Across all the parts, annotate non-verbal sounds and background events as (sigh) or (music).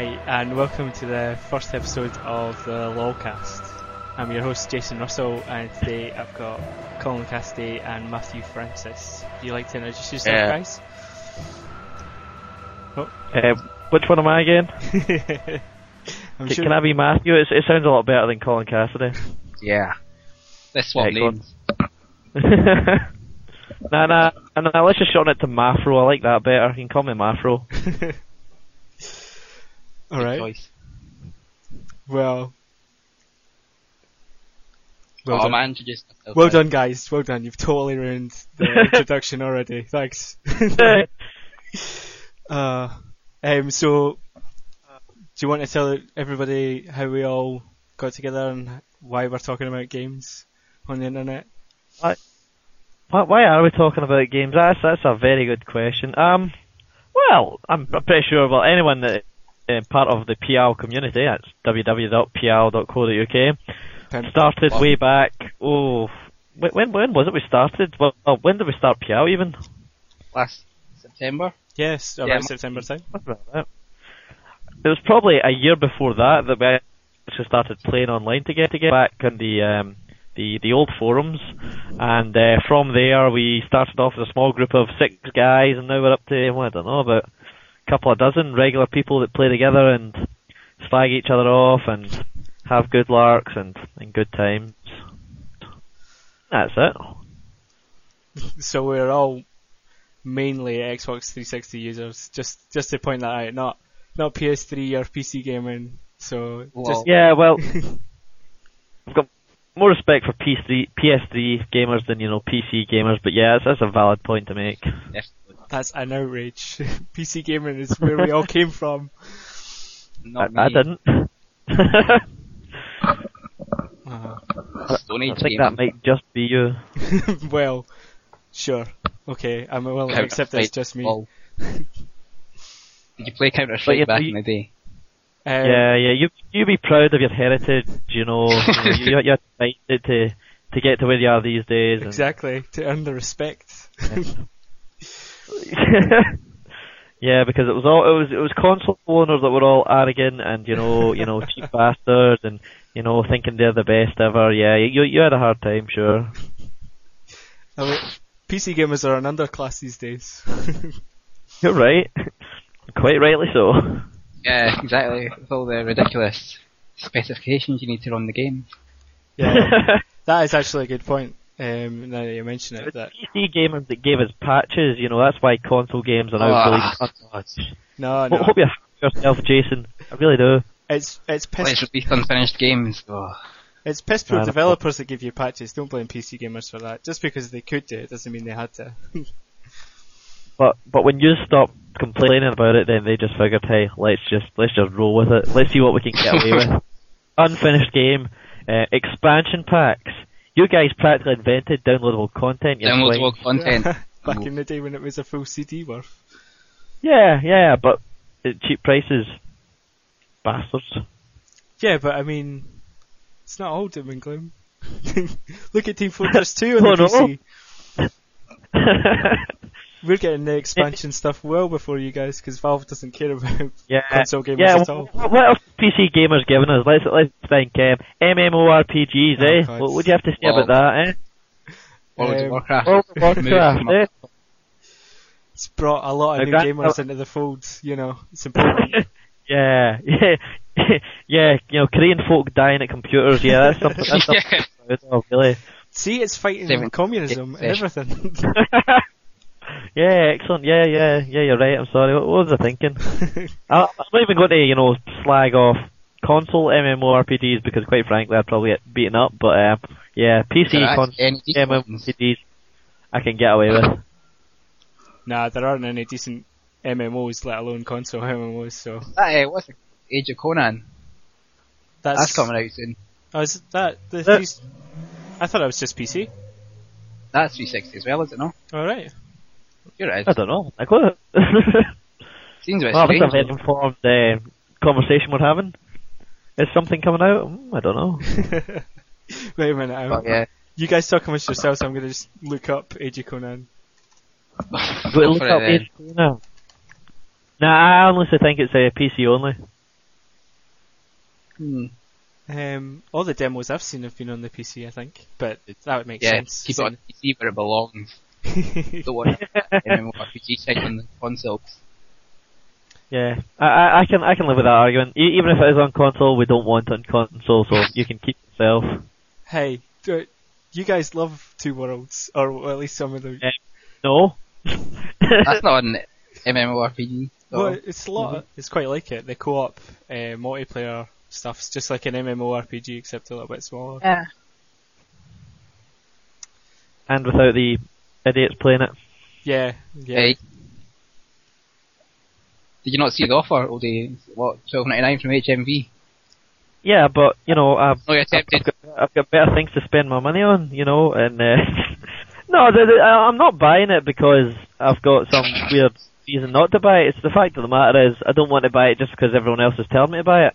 Hi, and welcome to the first episode of the LOLcast. I'm your host Jason Russell, and today I've got Colin Cassidy and Matthew Francis. Would you like to introduce yourself, Yeah. guys? Uh, which one am I again? (laughs) I'm C- sure Can I be Matthew? It, it sounds a lot better than Colin Cassidy. Yeah. Let's swap Excellent. names. nah, nah, nah, let's just shorten it to Mafro. I like that better. You can call me Mafro. (laughs) All Good choice. Well, well oh done. man, introduce myself. Well done, guys. Well done. You've totally ruined the (laughs) introduction already. Thanks. (laughs) uh, um, so, do you want to tell everybody how we all got together and why we're talking about games on the internet? why, why are we talking about games? That's that's a very good question. Um, well, I'm, I'm pretty sure. Well, anyone that uh, part of the PL community, that's www.pl.co.uk, Pimp. started way back. Oh, when when was it we started? Well, well, when did we start PL even? Last September. Yes, around Yeah, September time. What about that? It was probably a year before that that we actually started playing online together, together back on the um, the the old forums, and uh, from there we started off as a small group of six guys, and now we're up to well, I don't know about a couple of dozen regular people that play together and slag each other off and have good larks and, and good times. That's it. So we're all mainly Xbox 360 users. Just just to point that out, not not PS3 or PC gaming. So just Well, Yeah, well, (laughs) I've got more respect for PS3, PS3 gamers than you know PC gamers, but yeah, that's, that's a valid point to make. definitely. That's an outrage. PC gaming is where we all came from. I, Not I me. didn't. (laughs) Uh, Stone I Age think gaming. that might just be you. (laughs) well, sure. Okay, I'm willing to accept that it's just me. Well, Did you play Counter Strike back you- in the day? Um, yeah, yeah, you you be proud of your heritage, you know. (laughs) you, know, you, you had to to to get to where you are these days. and- Exactly, to earn the respect. yeah, (laughs) because it was all it was it was console owners that were all arrogant and you know you know cheap (laughs) bastards and you know thinking they're the best ever. Yeah, you you had a hard time, sure. I mean, PC gamers are an underclass these days. (laughs) You're right, quite rightly so. Yeah, exactly. With all the ridiculous specifications you need to run the game. yeah, that is actually a good point. Um, now that you mention it, that PC gamers that gave us patches, you know, that's why console games are now Ah. released. (laughs) unpatched. no, I no, hope you have yourself, Jason. I really do. it's it's piss Let's release unfinished games. Oh. It's piss poor I know. developers that give you patches. Don't blame PC gamers for that. Just because they could do it doesn't mean they had to. (laughs) But but when you stop complaining about it, then they just figured, hey, let's just let's just roll with it. Let's see what we can get away (laughs) with. Unfinished game, uh, expansion packs. You guys practically invented downloadable content. Downloadable swine. content. (laughs) Back in the day when it was a full CD worth. Yeah, yeah, but at cheap prices, bastards. Yeah, but I mean, it's not all doom and gloom. (laughs) Look at Team Fortress (laughs) 2 on Oh, the no. PC. We're getting the expansion stuff well before you guys because Valve doesn't care about yeah, (laughs) console gamers yeah. at all. What, what else PC gamers giving us? Let's let's think. Um, MMORPGs, Oh, eh? God. What would you have to say Well, about that, eh? World Um, of Warcraft. World of Warcraft, eh? It's brought a lot of new gamers into the fold, you know. It's important. (laughs) Yeah, yeah, (laughs) yeah. You know, Korean folk dying at computers. Yeah, that's something. That's yeah. to be proud of, really. See, it's fighting Seven- communism and everything. Yeah, excellent. Yeah, yeah, yeah. You're right. I'm sorry. What, what was I thinking? (laughs) I, I'm not even going to, you know, slag off console MMORPGs because, quite frankly, I'd probably get beaten up. But uh, yeah, PC console any decent. MMORPGs, I can get away with. nah, there aren't any decent MMOs, let alone console (laughs) MMOs. So That, uh, what's it? Age of Conan. that's, That's coming out soon. Oh, is that the? That- I thought it was just PC. That's 360 as well, is it not? All right. You're right. I don't know. I could. (laughs) Seems a bit well, that's a strange. very informed the conversation we're having. Is something coming out? Mm, I don't know. (laughs) Wait a minute. I'm, But yeah. You guys talk amongst yourselves. I'm gonna just look up Age of Conan. (laughs) Go Go look up it then. Age Conan. Nah, I honestly think it's a PC only. Hmm. Um, all the demos I've seen have been on the PC, I think, but that would make Yeah, sense. keep it on PC where it belongs. Don't want MMORPG thing on the consoles. Yeah, I, I, I can I can live with that argument. E- even if it is on console, we don't want it on console, so you can keep yourself. hey, do, you guys love Two Worlds, or at least some of them. Yeah. No. (laughs) That's not an MMORPG. So. Well, it's a lot. It's quite like it. The co-op uh, multiplayer stuff's just like an MMORPG, except a little bit smaller. yeah. and without the idiots playing it. Yeah, yeah. Hey. Did you not see the offer? Oh, the what? Twelve ninety nine from HMV. Yeah, but you know, I've, Oh, you I've, got, I've got better things to spend my money on, you know, and uh, (laughs) no, the, the, I- I'm not buying it because I've got some weird reason not to buy it. It's the fact of the matter is I don't want to buy it just because everyone else is telling me to buy it.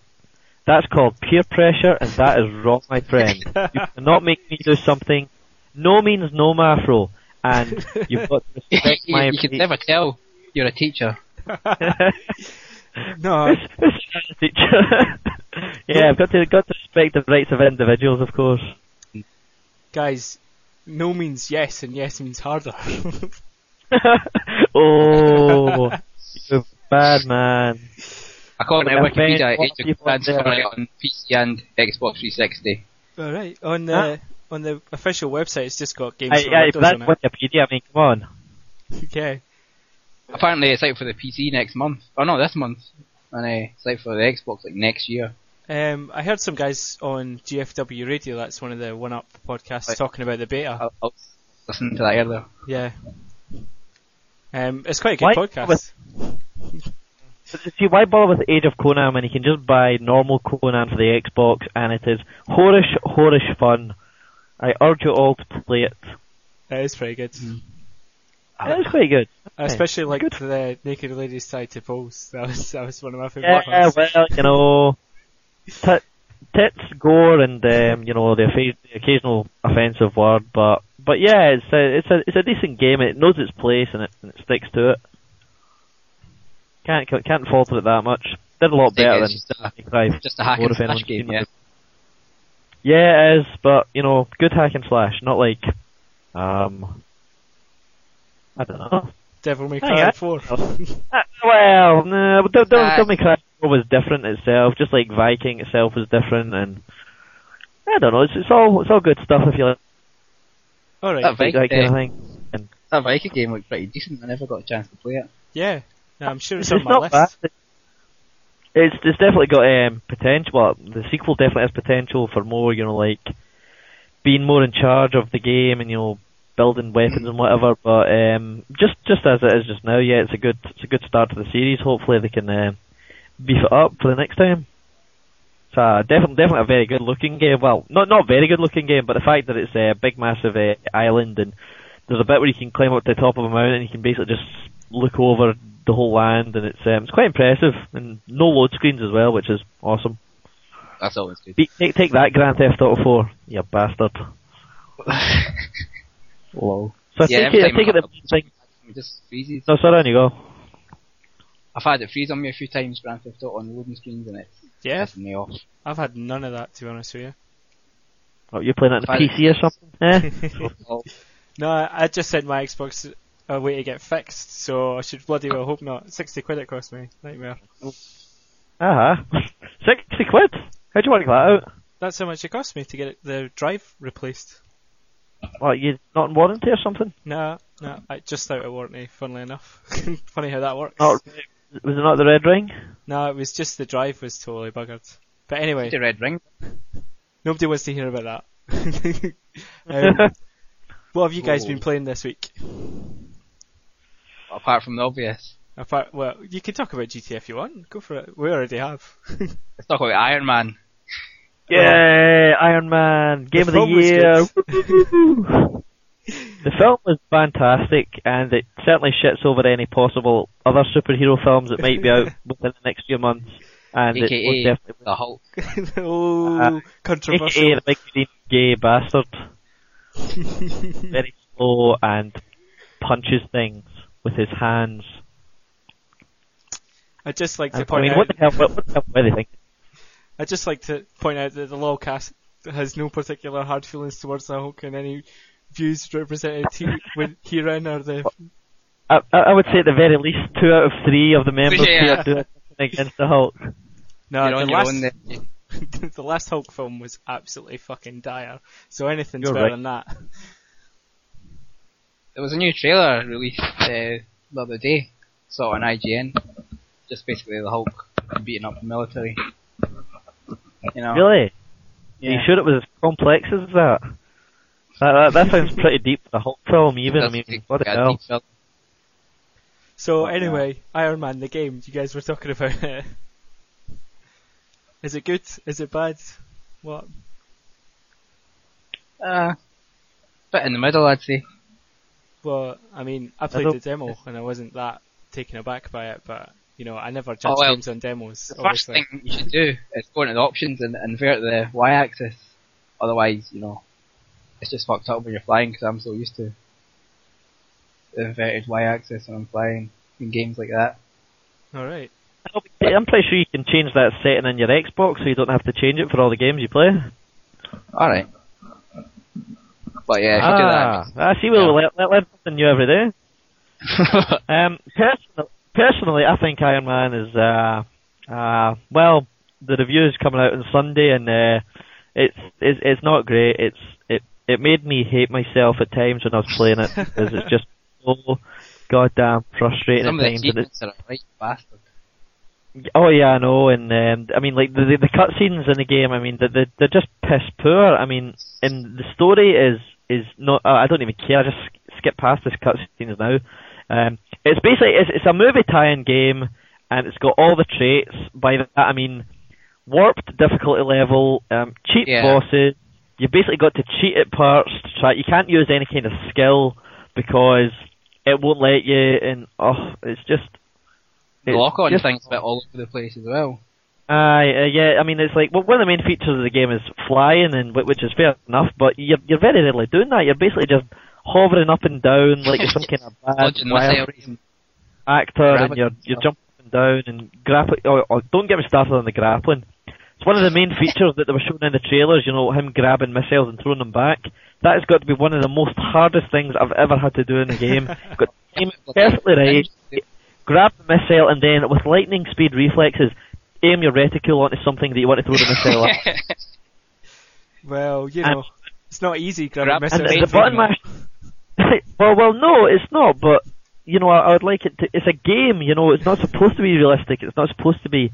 That's called peer pressure, and that is wrong, my friend. (laughs) you cannot make me do something. No means no, Mafro, and you've got to respect you, my. you can never tell. You're a teacher. (laughs) no, (laughs) teacher. (laughs) yeah, I've got to got to respect the rights of individuals, of course. guys, no means yes, and yes means harder. oh, you bad man. According to Well, Wikipedia, Ben, what Age of people coming out on PC and Xbox 360. All right, on the Huh? Uh, on the official website, it's just got games I, for I, Windows that's on Wikipedia. I mean, come on. (laughs) Okay. Apparently, it's out for the PC next month. Oh no, this month. And uh, it's out for the Xbox like next year. Um, I heard some guys on GFW Radio. That's one of the One Up podcasts Right. talking about the beta. I'll, I'll listen to that earlier. Yeah. Um, it's quite a good Why- podcast. with- See, why bother with Age of Conan when you can just buy normal Conan for the Xbox and it is horish, horish fun. I urge you all to play it. It is pretty good. It is quite good. I especially like good. the naked ladies tied to poles. (laughs) That was that was one of my favourite Yeah, parts. well, you know, tit, tits, gore, and um, you know the, offa- the occasional offensive word, but but yeah, it's a it's a it's a decent game. It knows its place and it, and it sticks to it. Can't can't fault it that much. Did a lot better than just a- Cry Just a hack and if anyone's slash game, yeah. It. Yeah, it is, but you know, good hack and slash, not like um, I don't know. Devil May Cry 4. (laughs) Uh, well, no, but Devil, Uh, Devil May Cry was different itself, just like Viking itself was different, and I don't know. It's, it's all it's all good stuff if you like Alright. That Viking, that kind of thing. And that Viking game looked pretty decent. I never got a chance to play it. Yeah. No, I'm sure it's, it's on my not list. bad. It's it's definitely got um, potential. Well, the sequel definitely has potential for more. You know, like being more in charge of the game and you know building weapons and whatever. But um, just just as it is just now, yeah, it's a good it's a good start to the series. Hopefully they can uh, beef it up for the next time. It's definitely definitely a very good looking game. Well, not not very good looking game, but the fact that it's a big massive uh, island and there's a bit where you can climb up to the top of a mountain and you can basically just look over the whole land and it's um, it's quite impressive and no load screens as well, which is awesome. That's always good. Be- take take that Grand Theft Auto 4, you bastard. (laughs) Whoa. So I Yeah, take it, I take it the thing. Just freezes. No, sorry, on you go. I've had it freeze on me a few times, Grand Theft Auto on loading screens, and it's Yeah, pissing me off. I've had none of that, to be honest with you. Oh, you're playing it on the PC or something? Eh? (laughs) Oh, (laughs) no, I I just sent my Xbox away to get fixed, so I should bloody well hope not. 60 quid it cost me. Nightmare. Uh-huh. (laughs) 60 quid? How'd you work that out? That's how much it cost me to get the drive replaced. What, you not in warranty or something? No, no, I, just out of warranty, funnily enough. (laughs) Funny how that works. Not, was it not the red ring? No, it was just the drive was totally buggered. But anyway, the red ring. nobody wants to hear about that. (laughs) um, what have you guys Whoa. been playing this week? Apart from the obvious. Apart, well, you can talk about GTA if you want. Go for it. We already have. (laughs) Let's talk about Iron Man. Yeah, Iron Man, Game The of the Year. the film was fantastic, and it certainly shits over any possible other superhero films that might be out (laughs) within the next few months. And it was definitely the Hulk. (laughs) oh, Uh, controversial. AKA the big green gay bastard. Very slow and punches things with his hands. I'd just like to I point mean, out. what the hell? What, what the hell were they thinking? I'd just like to point out that the LOLcast has no particular hard feelings towards the Hulk, and any views represented he- with herein are the I, I I would say at the very least two out of three of the members Yeah. here do something against the Hulk. no. The last (laughs) the last Hulk film was absolutely fucking dire. So anything's You're better right. than that. There was a new trailer released uh, the other day, saw it on IGN. Just basically the Hulk beating up the military. You know? Really? Are you sure it was as complex as that? That, that, that sounds pretty deep for a Hulk film, even. I mean, pretty- what the hell? deep. So anyway, Iron Man the game. You guys were talking about it. (laughs) Is it good? Is it bad? What? Uh, bit in the middle, I'd say. Well, I mean, I played don't- the demo and I wasn't that taken aback by it, but you know, I never judge Oh, well, games on demos. The first obviously. thing you should do is go into the options and invert the y-axis. Otherwise, you know, it's just fucked up when you're flying because I'm so used to the inverted y-axis when I'm flying in games like that. All right. I'm pretty sure you can change that setting in your Xbox so you don't have to change it for all the games you play. Alright. But yeah, if you ah, I see. We'll Yeah. let, let, learn something new every day. (laughs) Um, personally, personally, I think Iron Man is, uh, uh, well, the review is coming out on Sunday, and uh, it's, it's it's not great. It's it it made me hate myself at times when I was playing it because it's just (laughs) so goddamn frustrating Some at of the times. And it's, achievements are a right bastard. Oh yeah, I know, and um, I mean like the the, the cutscenes in the game. I mean, they're, they're just piss poor. I mean, and the story is is not. Uh, I don't even care. I just skip past this cutscenes now. Um, it's basically it's, it's a movie tie-in game, and it's got all the traits. By that I mean warped difficulty level, um, cheap Yeah. bosses. You basically got to cheat at parts to try. You can't use any kind of skill because it won't let you. And oh, it's just. The lock on thing's a bit all over the place as well. Aye, uh, yeah. I mean, it's like well, one of the main features of the game is flying, and which is fair enough. But you're you're very rarely doing that. You're basically just hovering up and down like you're (laughs) some kind of bad actor, and you're you're jumping up and down and grappling. Oh, oh, don't get me started on the grappling. It's one of the main (laughs) features that they were showing in the trailers. You know, him grabbing missiles and throwing them back. That has got to be one of the most hardest things I've ever had to do in a game. (laughs) Got to aim it perfectly right grab the missile and then with lightning speed reflexes aim your reticule onto something that you want to throw the missile at. (laughs) Well, you And- know, it's not easy grabbing Grab- missiles. And Missile the button mash. (laughs) well, well, no, it's not. But you know, I, I would like it to. It's a game. You know, it's not supposed to be realistic. It's not supposed to be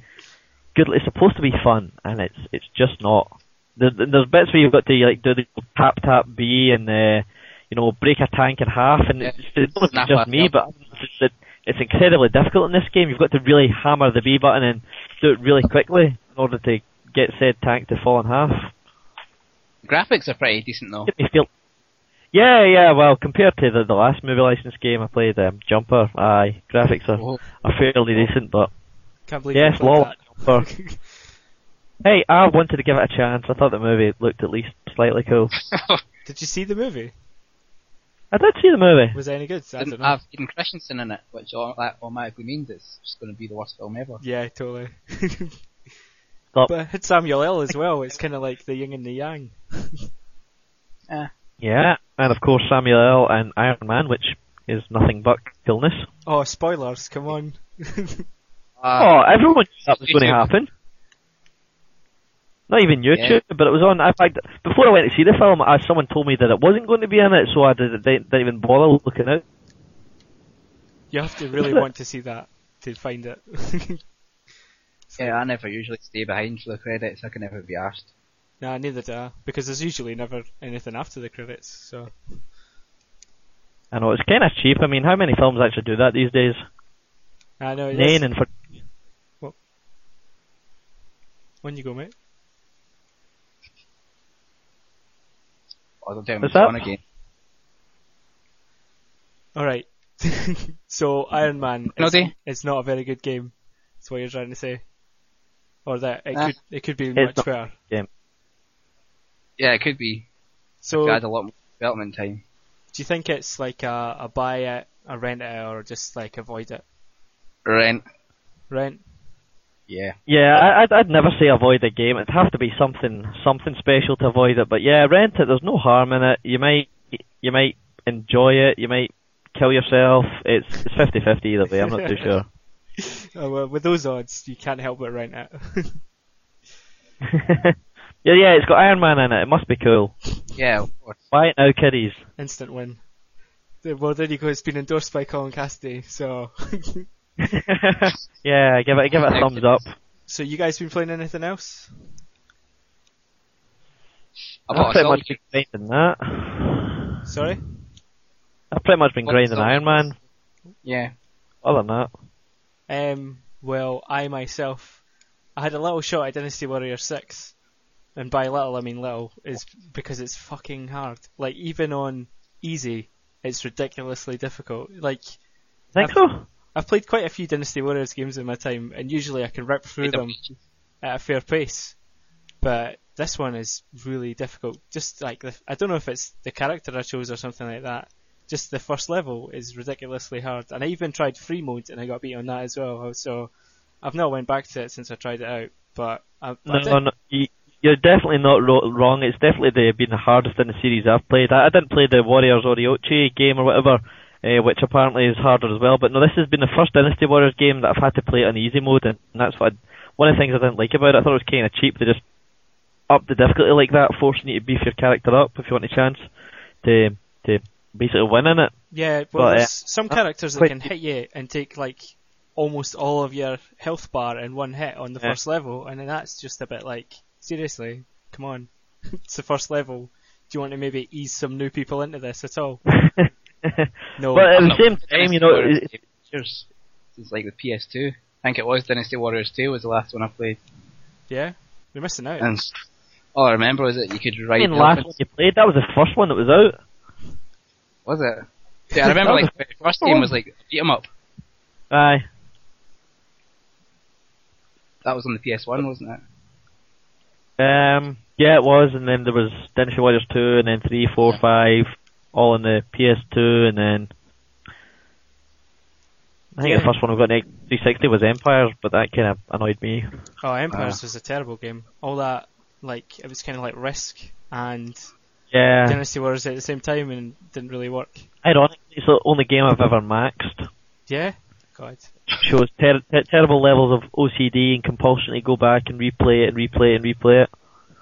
good. It's supposed to be fun, and it's it's just not. There's, there's bits where you've got to like do the tap tap B and uh, you know break a tank in half, and Yeah. it's, it's not just me, up. but it's, just that it's incredibly difficult in this game. You've got to really hammer the B button and do it really quickly in order to get said tank to fall in half. Graphics are pretty decent though. Get me feel. Yeah, yeah. Well, compared to the, the last movie license game I played, um, Jumper, aye, graphics are, Oh. are fairly decent, but Can't believe yes, you lol. Jumper. (laughs) Hey, I wanted to give it a chance. I thought the movie looked at least slightly cool. (laughs) Did you see the movie? I did see the movie. Was it any good? I don't Didn't know. have Hayden Christensen in it, which au- that automatically means it's just going to be the worst film ever. Yeah, totally. Stop. (laughs) but it had Samuel L as well. It's kind of like the yin and the yang. (laughs) Eh. Yeah, and of course Samuel L. and Iron Man, which is nothing but illness. Oh, spoilers! Come on. Uh, (laughs) oh, everyone knew that was going to happen. Not even YouTube, but it was on. In fact, before I went to see the film, uh, someone told me that it wasn't going to be in it, so I did, didn't, didn't even bother looking out. you have to really want to see that to find it. (laughs) yeah, I never usually stay behind for the credits. I can never be asked. nah, neither do I, because there's usually never anything after the credits. So I know it's kind of cheap. I mean, how many films actually do that these days? I know. it is. Nine and for When you go, mate. Or they'll tell me What's it's on that? again. All right. (laughs) so Iron Man No, is, it's not a very good game. That's what you're trying to say, or that it Nah. could it could be It's much not- better. Yeah, it could be. So Add a lot more development time. do you think it's like a, a buy it, a rent it, or just like avoid it? Rent. Rent. Yeah. Yeah, I, I'd, I'd never say avoid the game. It'd have to be something something special to avoid it. But yeah, rent it. There's no harm in it. You might you might enjoy it. You might kill yourself. It's it's 50-50 either way. I'm not too sure. (laughs) Oh, well, with those odds, you can't help but rent it. (laughs) yeah, yeah. It's got Iron Man in it. It must be cool. Yeah, of course. Buy it now, kiddies. Instant win. Well, there you go. It's been endorsed by Colin Cassidy. So, (laughs) (laughs) yeah, give it give it a thumbs up. so you guys been playing anything else? I I've bought a pretty Silver much been grinding that. Sorry. I've pretty much been What grinding song? Iron Man. Yeah. Other than that, Um, well, I myself, I had a little shot at Dynasty Warrior 6. And by little, I mean little, is because it's fucking hard. Like, even on easy, it's ridiculously difficult. Like, think I've- so. I've played quite a few Dynasty Warriors games in my time, and usually I can rip through them at a fair pace. But this one is really difficult. Just like, the, I don't know if it's the character I chose or something like that. Just the first level is ridiculously hard. And I even tried free mode and I got beat on that as well. So I've not went back to it since I tried it out. But I, I No, did- no, no. You, you're definitely not wrong. It's definitely the, been the hardest in the series I've played. I, I didn't play the Warriors or Orochi game or whatever, uh, which apparently is harder as well. But no, this has been the first Dynasty Warriors game that I've had to play on easy mode, and that's what I, one of the things I didn't like about it. I thought it was kind of cheap to just up the difficulty like that, forcing you to beef your character up if you want a chance to to basically win in it. Yeah, well, But, uh, there's some characters that can hit you and take like almost all of your health bar in one hit on the Yeah. first level, and then that's just a bit like, seriously, come on, (laughs) it's the first level. Do you want to maybe ease some new people into this at all? (laughs) No. but at I'm the not same time, you know, Warriors it, years since like the PS2. I think it was Dynasty Warriors 2 was the last one I played. Yeah, you're missing out. And all I remember was that you could I ride mean, last one you played, that was the first one that was out. Was it? Yeah, I remember like the first game was like beat 'em up. Aye. That was on the PS1, wasn't it? Um, yeah, it was, and then there was Dynasty Warriors 2, and then 3, 4, 5, all on the PS2, and then I think Yeah. the first one we got on 360 was Empires, but that kind of annoyed me. Oh, Empires Ah. was a terrible game. All that, like, it was kind of like Risk and Yeah, Dynasty Warriors at the same time, and didn't really work. ironically, it's the only game I've ever maxed. Yeah, God. Shows ter- ter- terrible levels of OCD and compulsion to go back and replay it and replay it and replay it.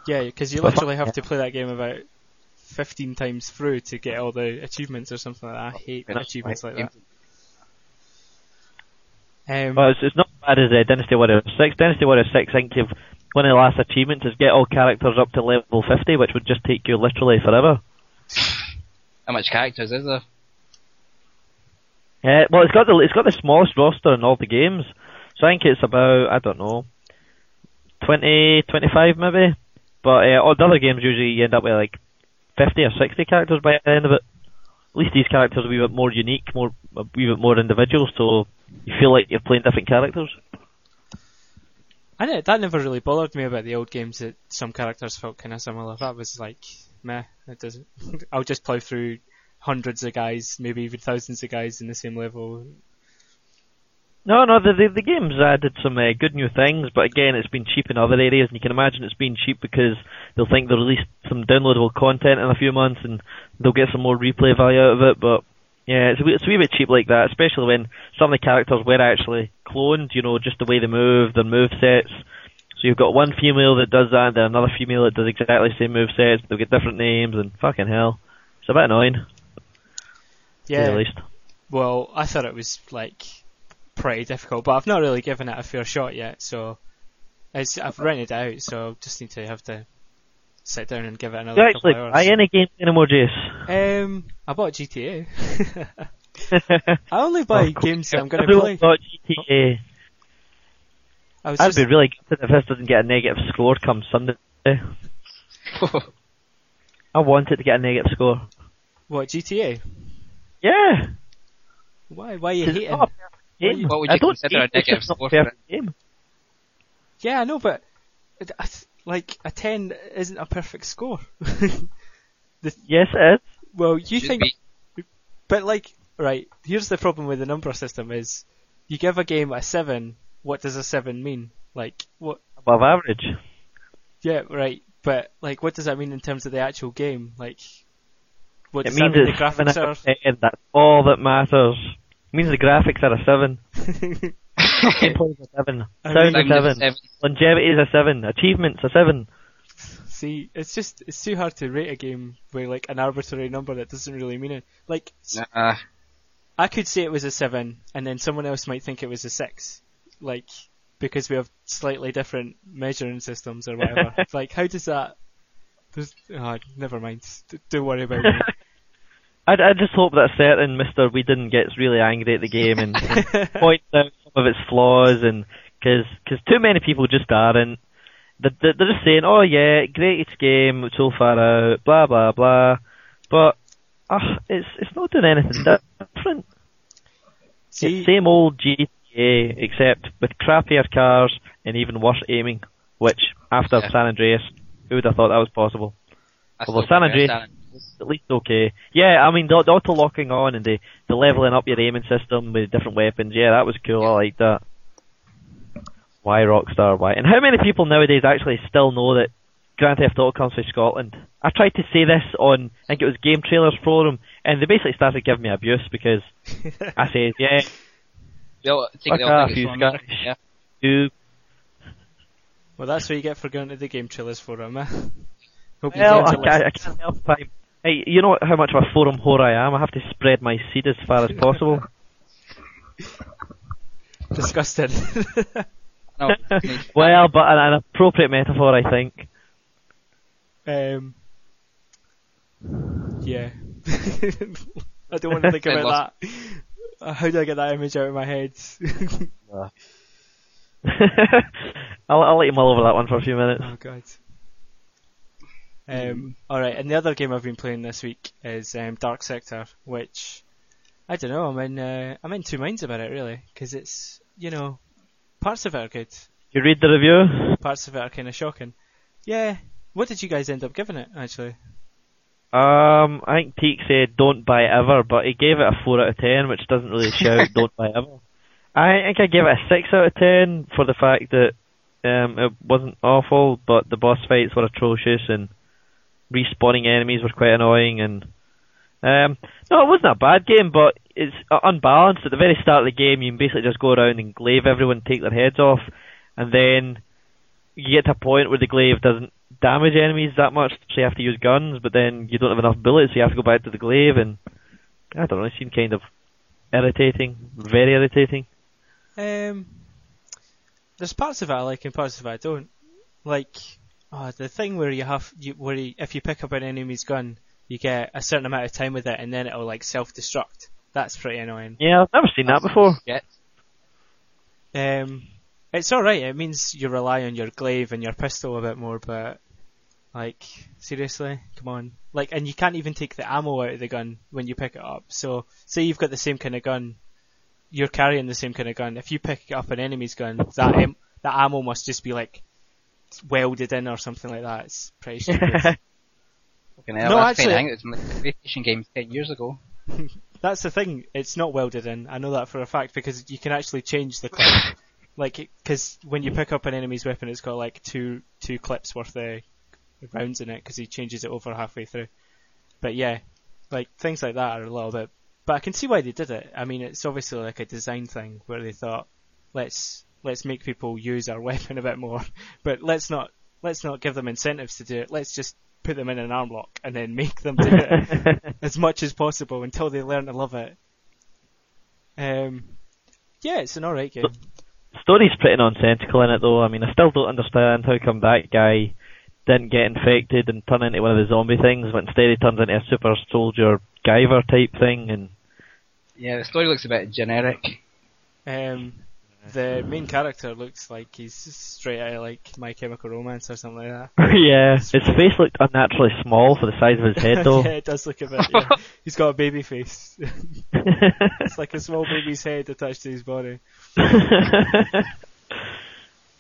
Yeah, because you literally have to play that game about 15 times through to get all the achievements or something like that. I hate Yeah, achievements like that. Um, Well, it's, it's not as bad as uh, Dynasty Warriors 6. Dynasty Warriors 6, I think you've, one of the last achievements is get all characters up to level 50, which would just take you literally forever. How much characters is there? Uh, well, it's got the it's got the smallest roster in all the games, so I think it's about I don't know, 20, 25 maybe. But uh, all the other games usually you end up with like fifty or sixty characters by the end of it. At least these characters are a wee bit more unique, more a wee bit more individual, so you feel like you're playing different characters. I that never really bothered me about the old games that some characters felt kind of similar. That was like, meh, it doesn't. (laughs) I'll just plow through hundreds of guys, maybe even thousands of guys in the same level. No, no, the the, the game's added some uh, good new things, but again, it's been cheap in other areas, and you can imagine it's been cheap because they'll think they'll release some downloadable content in a few months, and they'll get some more replay value out of it. But yeah, it's a wee, it's a wee bit cheap like that, especially when some of the characters were actually cloned. You know, just the way they move, their move sets. So you've got one female that does that, and then another female that does exactly the same move sets. They'll get different names, and fucking hell, it's a bit annoying. Yeah, the least. well, I thought it was like pretty difficult, but I've not really given it a fair shot yet. So it's, I've rented it out, so just need to have to sit down and give it another you couple actually hours. buy any games anymore, Jace? Um, I bought GTA. (laughs) I only buy Oh, games that I'm going to play. got GTA. I I'd just, be really gutted if this doesn't get a negative score come Sunday. (laughs) I want it to get a negative score. what GTA? Yeah. Why? Why are you it's hating? not a perfect game. What would I you don't consider a hate negative score a for perfect game. Yeah, I know, but it- I th- like a ten isn't a perfect score. (laughs) Yes, it is. well, you Should think, be. but like, right? Here's the problem with the number system: is you give a game a seven. What does a seven mean? Like what? Above average. Yeah, right. But like, what does that mean in terms of the actual game? Like, what It does means that mean it's the seven graphics are? That's all that matters. It means the graphics are a seven. Gameplay is a seven. Sound mean- a seven. Seven. Longevity is a seven. Achievements a seven. See, it's just it's too hard to rate a game with like an arbitrary number that doesn't really mean it. Like, Nah. I could say it was a seven, and then someone else might think it was a six, like because we have slightly different measuring systems or whatever. (laughs) like, how does that? There's, oh, ah, never mind. D- Don't worry about it. (laughs) I, I just hope that certain Mr. Whedon gets really angry at the game and, and (laughs) points out some of its flaws and because cause too many people just aren't. They're, they're they're just saying, oh yeah, greatest game so far out, blah blah blah, but uh, it's it's not doing anything different. See, It's same old GTA except with crappier cars and even worse aiming. Which after Yeah. San Andreas, who would have thought that was possible? I Although San Andreas- San at least okay. Yeah, I mean the, the auto locking on and the the leveling up your aiming system with different weapons. Yeah, that was cool. I liked that. Why Rockstar? Why? And how many people nowadays actually still know that Grand Theft Auto comes from Scotland? I tried to say this on I think it was Game Trailers forum, and they basically started giving me abuse because I (laughs) said, yeah, They all think Fuck they all off, think it's you. Scottish. Yeah. you. well, that's what you get for going to the game trailers forum. Eh? (laughs) Hope you Well, I, learned a I, I can't help it. I'm- Hey, you know how much of a forum whore I am. I have to spread my seed as far as possible. (laughs) Disgusted. No, (laughs) well, but an, an appropriate metaphor, I think. Um, yeah. (laughs) I don't want to think about that. How do I get that image out of my head? I'll, I'll let you mull over that one for a few minutes. oh god. Um, alright, and the other game I've been playing this week is um, Dark Sector, which I don't know. I'm in uh, I'm in two minds about it really, because it's you know parts of it are good, You read the review? parts of it are kind of shocking. Yeah. What did you guys end up giving it actually? Um, I think Teak said don't buy ever, but he gave it a 4 out of 10, which doesn't really shout (laughs) don't buy ever. I think I gave it a 6 out of 10 for the fact that um, it wasn't awful, but the boss fights were atrocious and respawning enemies were quite annoying and um, no, it wasn't a bad game, but it's unbalanced. At the very start of the game, you can basically just go around and glaive everyone, take their heads off, and then you get to a point where the glaive doesn't damage enemies that much, so you have to use guns, but then you don't have enough bullets, so you have to go back to the glaive, and I don't know, it seemed kind of irritating, very irritating. Um, there's parts of it I like and parts of it I don't. Like, oh, the thing where you have, you, where you, if you pick up an enemy's gun, you get a certain amount of time with it and then it'll like self-destruct. That's pretty annoying. Yeah, I've never seen that before. Yeah. Um, it's alright, it means you rely on your glaive and your pistol a bit more, but, like, seriously? Come on. Like, and you can't even take the ammo out of the gun when you pick it up. So, say you've got the same kind of gun, you're carrying the same kind of gun. If you pick up an enemy's gun, that am- that ammo must just be like welded in or something like that. It's pretty (laughs) stupid. Fucking hell, No, that's actually- kind of, it was from the PlayStation games 10 years ago. (laughs) That's the thing. It's not welded in. I know that for a fact because you can actually change the clip. (laughs) like, because when you pick up an enemy's weapon, it's got like two two clips worth of rounds in it because he changes it over halfway through. But yeah, like things like that are a little bit. But I can see why they did it. I mean, it's obviously like a design thing where they thought, let's let's make people use our (laughs) weapon a bit more, but let's not let's not give them incentives to do it. Let's just put them in an arm lock and then make them do it (laughs) as much as possible until they learn to love it. Um, yeah, it's an alright game. Story's pretty nonsensical in it though. I mean, I still don't understand how come that guy didn't get infected and turn into one of the zombie things, but instead he turns into a super soldier Guyver type thing, and Yeah, the story looks a bit generic. Um, the main character looks like he's straight out of like My Chemical Romance or something like that. (laughs) yeah, his face looked unnaturally small for the size of his head (laughs) though. yeah, it does look a bit. Yeah. (laughs) He's got a baby face. it's like a small baby's head attached to his body. I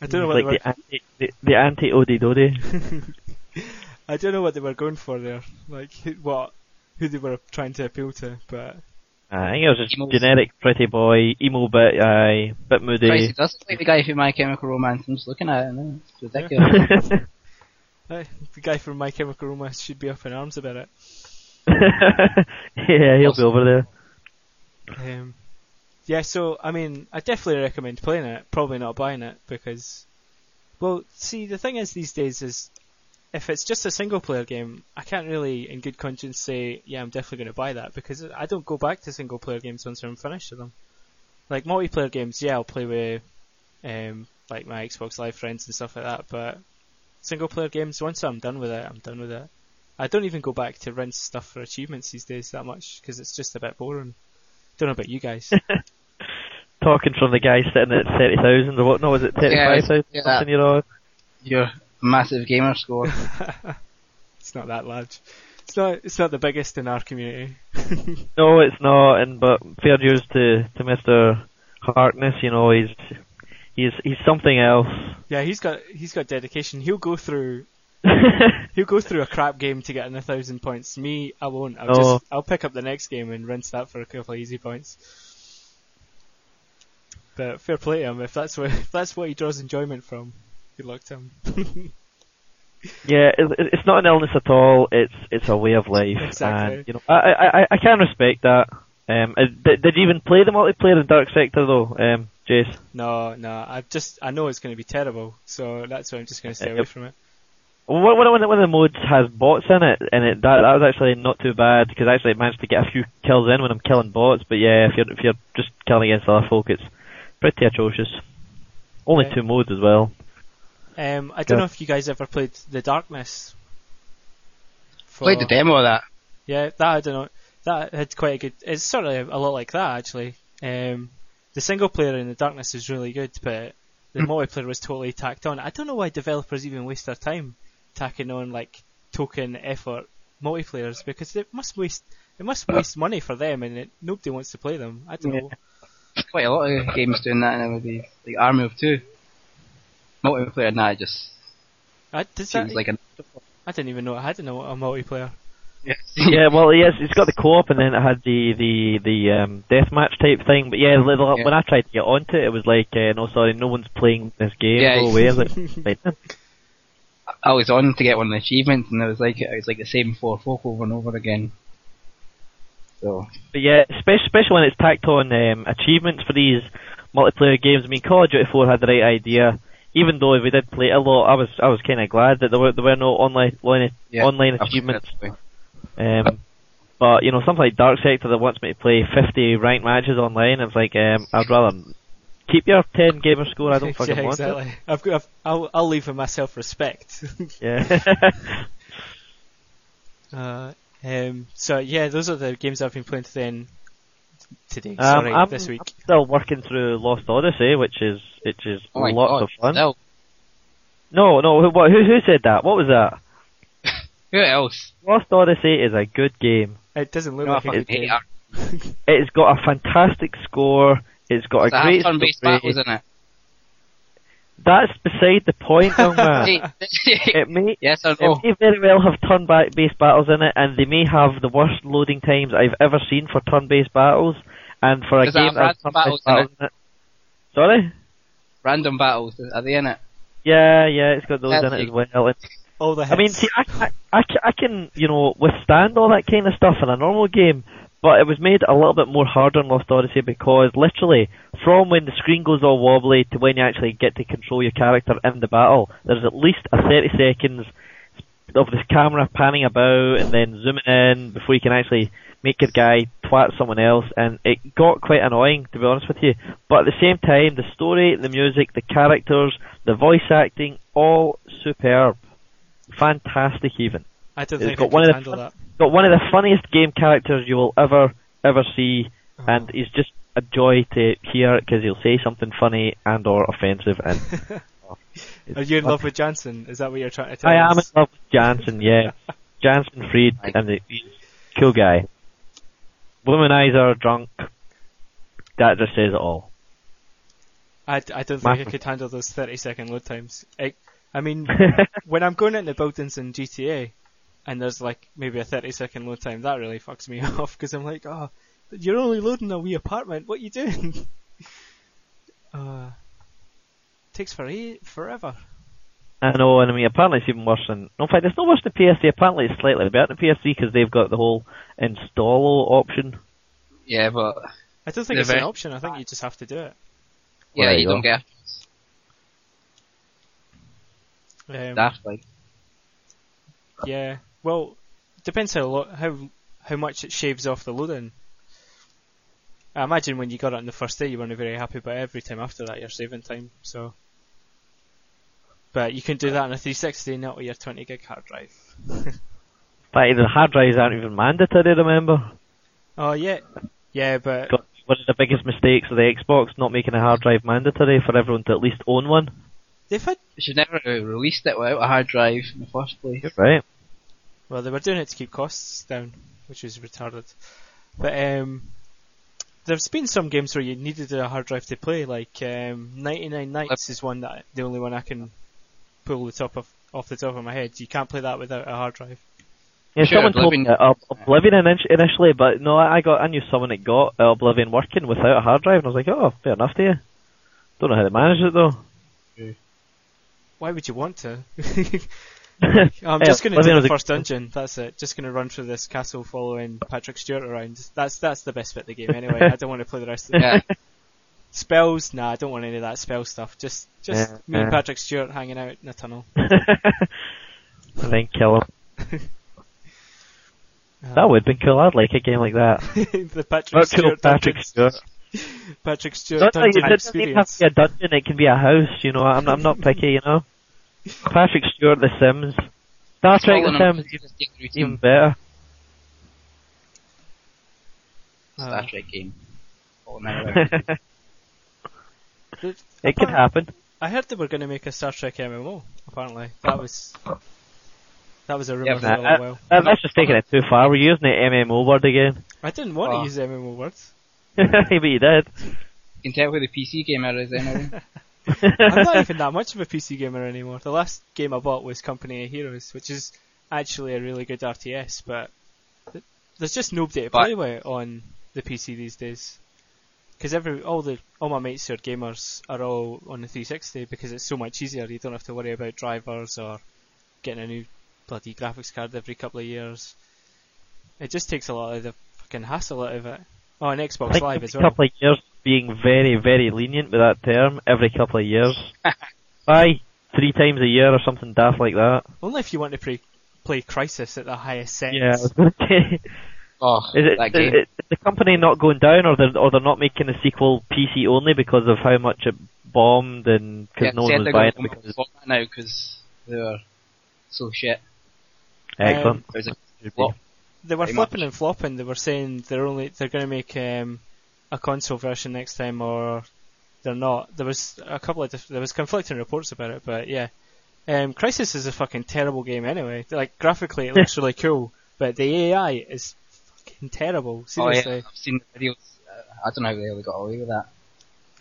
don't know what like they were. the anti the, the anti Odie Dodie. I don't know what they were going for there. Like what who they were trying to appeal to, but I think it was just Emo's- generic pretty boy, emo bit, aye, bit Christ, he moody. does look like the guy from My Chemical Romance. I'm just looking at it and it's ridiculous. (laughs) Uh, the guy from My Chemical Romance should be up in arms about it. (laughs) yeah, he'll be over there. Um, yeah, so I mean, I definitely recommend playing it. Probably not buying it because, well, see, the thing is these days is if it's just a single player game, I can't really, in good conscience, say yeah, I'm definitely going to buy that because I don't go back to single player games once I'm finished with them. Like multiplayer games, yeah, I'll play with um, like my Xbox Live friends and stuff like that. But single player games, once I'm done with it, I'm done with it. I don't even go back to rinse stuff for achievements these days that much because it's just a bit boring. Don't know about you guys. (laughs) Talking from the guy sitting at 30,000 or what, no, was it 35,000 yeah. something you're on? Your massive gamer score. (laughs) it's not that large. It's not. It's not the biggest in our community. (laughs) No, it's not, and but fair dues to, to Mr. Harkness, you know, he's, he's, he's something else. Yeah, he's got he's got dedication. He'll go through (laughs) he'll go through a crap game to get in a thousand points. Me, I won't. I'll Oh. just I'll pick up the next game and rinse that for a couple of easy points. But fair play to him if that's what if that's what he draws enjoyment from. Good luck to him. Yeah, it, it- it's not an illness at all. It's it's a way of life, Exactly. and you know, I I I, can respect that. Um, uh, did, did you even play the multiplayer in Dark Sector though, um, Jace? no, no, I just I know it's going to be terrible, so that's why I'm just going to stay away from it. Well, one, one, one of the modes has bots in it, and it that that was actually not too bad because I actually managed to get a few kills in when I'm killing bots. But yeah, if you're if you're just killing against other folk, it's pretty atrocious. Only Yeah. two modes as well. Um, I don't Yeah. know if you guys ever played The Darkness. For- Played the demo of that. Yeah, that I don't know. That had quite a good. It's sort of a lot like that actually. Um, the single player in the darkness is really good, but the multiplayer was totally tacked on. I don't know why developers even waste their time tacking on like token effort multiplayers because it must waste it must waste money for them and it, nobody wants to play them. I don't Yeah. know. Quite a lot of games doing that nowadays. Like Army of Two. Multiplayer now just I, does seems that, like an I didn't even know it had a, a multiplayer. yeah, well, yes, it's got the co-op, and then it had the the the um, deathmatch type thing. But yeah, li- li- Yeah. when I tried to get onto it, it was like, uh, no, sorry, no one's playing this game. Yeah. Go (laughs) away. I was like. I was on to get one of the achievements and it was like it was like the same four folk over and over again. So But yeah, especially, especially when it's tacked on um, achievements for these multiplayer games. I mean, Call of Duty 4 had the right idea. Even though we did play it a lot, I was I was kind of glad that there were there were no online online, yeah, online absolutely. achievements. Um, but you know, something like Dark Sector that wants me to play 50 ranked matches online, it's like um, I'd rather keep your 10 gamer score. I don't (laughs) fucking yeah, want exactly. I've got. I've, I'll I'll leave with my self respect. (laughs) Yeah. Uh, um, so yeah, those are the games I've been playing today. And today, Um, sorry, I'm, this week. I'm still working through Lost Odyssey, which is which is Oh lots god. of fun. No. No, no, who, what, who who said that? What was that? (laughs) Who else? Lost Odyssey is a good game. It doesn't look No, I like a fucking good hate game. it. It's got a fantastic score. It's got Does it a have great turn-based story. battles in it? That's beside the point, young (laughs) man. It may yes or it may very well have turn-based battles in it, and they may have the worst loading times I've ever seen for turn-based battles. And for a Does game have that has turn-based in battles in it. Sorry. Random battles, are they in it? Yeah, yeah, it's got those That's in it as well. And All oh, the hits. I mean, see, I, I, I, I can, you know, withstand all that kind of stuff in a normal game, but it was made a little bit more harder in Lost Odyssey because literally, from when the screen goes all wobbly to when you actually get to control your character in the battle, there's at least a 30 seconds of this camera panning about and then zooming in before you can actually make your guy twat someone else, and it got quite annoying, to be honest with you. But at the same time, the story, the music, the characters, the voice acting, all superb. Fantastic even. I don't it's think I got one of the handle that. Got one of the funniest game characters you will ever, ever see, uh-huh. and he's just a joy to hear because he'll say something funny and or offensive, and (laughs) it's Are you in fun. love with Jansen? Is that what you're trying to tell I am in love with Jansen, yeah. (laughs) Jansen Friede, and the, he's a cool guy. Womanizer, drunk. That just says it all. I, I don't think Massive. I could handle those 30 second load times. I, I mean, (laughs) when I'm going into buildings in GTA, and there's like maybe a 30 second load time, that really fucks me (laughs) off because I'm like, oh, You're only loading a wee apartment. What are you doing? (laughs) uh, takes for forever. I know, and I mean, apparently it's even worse than. No, in fact, it's not worse than PS3. Apparently, it's slightly better than PS3 because they've got the whole install option. Yeah, but I don't think The it's an option. I think you just have to do it. yeah, Well, you you don't go. get Um, daft like. Yeah. Well, depends how lo- how how much it shaves off the loading. I imagine when you got it on the first day, you weren't very happy, but every time after that, you're saving time. So, but you can do that on a 360, not with your 20 gig hard drive. (laughs) But the hard drives aren't even mandatory. Remember, Oh yeah, yeah, but Got- one of the biggest mistakes of the Xbox not making a hard drive mandatory for everyone to at least own one. they've had They should never have released it without a hard drive in the first place. Right. Well, they were doing it to keep costs down, which is retarded. But um, there's been some games where you needed a hard drive to play, like um, 99 Nights is one that the only one I can pull the top of off the top of my head. You can't play that without a hard drive. Yeah, Sure, someone told me Oblivion- uh, Oblivion init- initially, but no, I got I knew someone that got uh, Oblivion working without a hard drive, and I was like, oh, fair enough to you. Don't know how they manage it though. Why would you want to? (laughs) I'm (laughs) I'm just going to do the first dungeon. That's it. Just going to run through this castle following Patrick Stewart around. That's that's the best bit of the game anyway. I don't want to play the rest of it. Yeah, Spells? Nah, I don't want any of that spell stuff. Just just Yeah, me and. Patrick Stewart hanging out in a tunnel. (laughs) and then kill him. (laughs) That would have been cool. I'd like a game like that. the Patrick Not cool, Stewart Patrick dungeon. Stewart. Patrick Stewart Not like, it doesn't even have to be a dungeon. It can be a house. You know, I'm I'm not picky. You know, Patrick Stewart, The Sims, Star Trek, The Sims, through this daily even better. Star Uh, Trek game. Following them (laughs) It can apart- happen. I heard they were going to make a Star Trek MMO. Apparently, that was that was a rumor Yeah, for a little while. Uh, that's just taking it too far. We're using the MMO word again. I didn't want Oh. to use the MMO words. (laughs) but you did. you can tell who the PC gamer is anyway. (laughs) I'm not (laughs) even that much of a PC gamer anymore. The last game I bought was Company of Heroes, which is actually a really good RTS, but th- there's just nobody to But- play with on the PC these days. Because every all the all my mates who are gamers are all on the 360 because it's so much easier. You don't have to worry about drivers or getting a new bloody graphics card every couple of years. It just takes a lot of the fucking hassle out of it. Oh, and Xbox Live as well. couple of years being very, very lenient with that term. Every couple of years. (laughs) Aye, three times a year or something daft like that. Only if you want to play play Crysis at the highest settings. Yeah, I was going to say. (laughs) Oh, Is it, that is, game. it- is the company not going down, or they're or they're not making a sequel PC only because of how much it bombed and because yeah, no one was buying it because flop now because they were so shit. excellent. Um, There's a Should be. flop. They were flipping much. and flopping. They were saying they're only they're going to make um, a console version next time, or they're not. There was a couple of there was conflicting reports about it, but yeah, um, Crysis is a fucking terrible game anyway. Like graphically, it looks (laughs) really cool, but the AI is fucking terrible. Oh Seriously, yeah, I've seen the videos. Uh, I don't know how the they got away with that.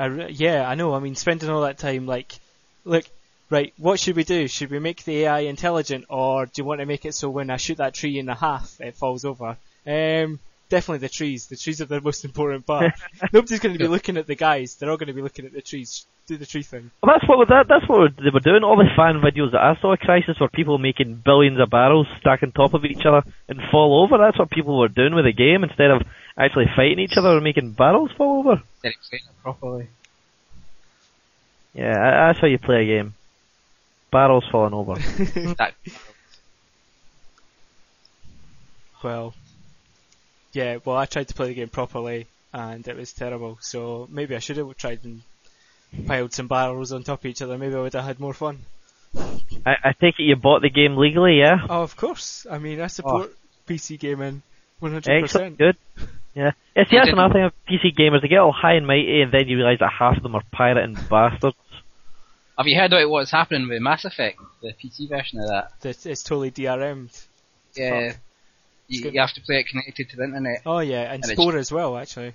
I re- yeah, I know. I mean, spending all that time like, look, right, what should we do? Should we make the AI intelligent, or do you want to make it so when I shoot that tree in the half, it falls over? Um, definitely the trees. The trees are the most important part. (laughs) Nobody's going to be looking at the guys. They're all going to be looking at the trees. Do the tree thing. Well, that's what that that's what they were doing. All the fan videos that I saw of Crysis were people making billions of barrels stacked on top of each other and fall over. That's what people were doing with the game instead of actually fighting each other and making barrels fall over. Didn't explain it properly. Yeah, that's how you play a game. Barrels falling over. (laughs) that, Well, yeah. Well, I tried to play the game properly, and it was terrible. So maybe I should have tried and piled some barrels on top of each other. Maybe I would have had more fun. I, I take it you bought the game legally, yeah? Oh, of course. I mean, I support PC gaming 100%. Excellent, good. Yeah. Yeah, see, that's another thing of PC gamers. They get all high and mighty and then you realise that half of them are pirating (laughs) bastards. Have you heard about what's happening with Mass Effect, the PC version of that? That it's totally DRM'd. Yeah, Fuck. you, you have to play it connected to the internet. Oh yeah, and And it Spore as well. Actually,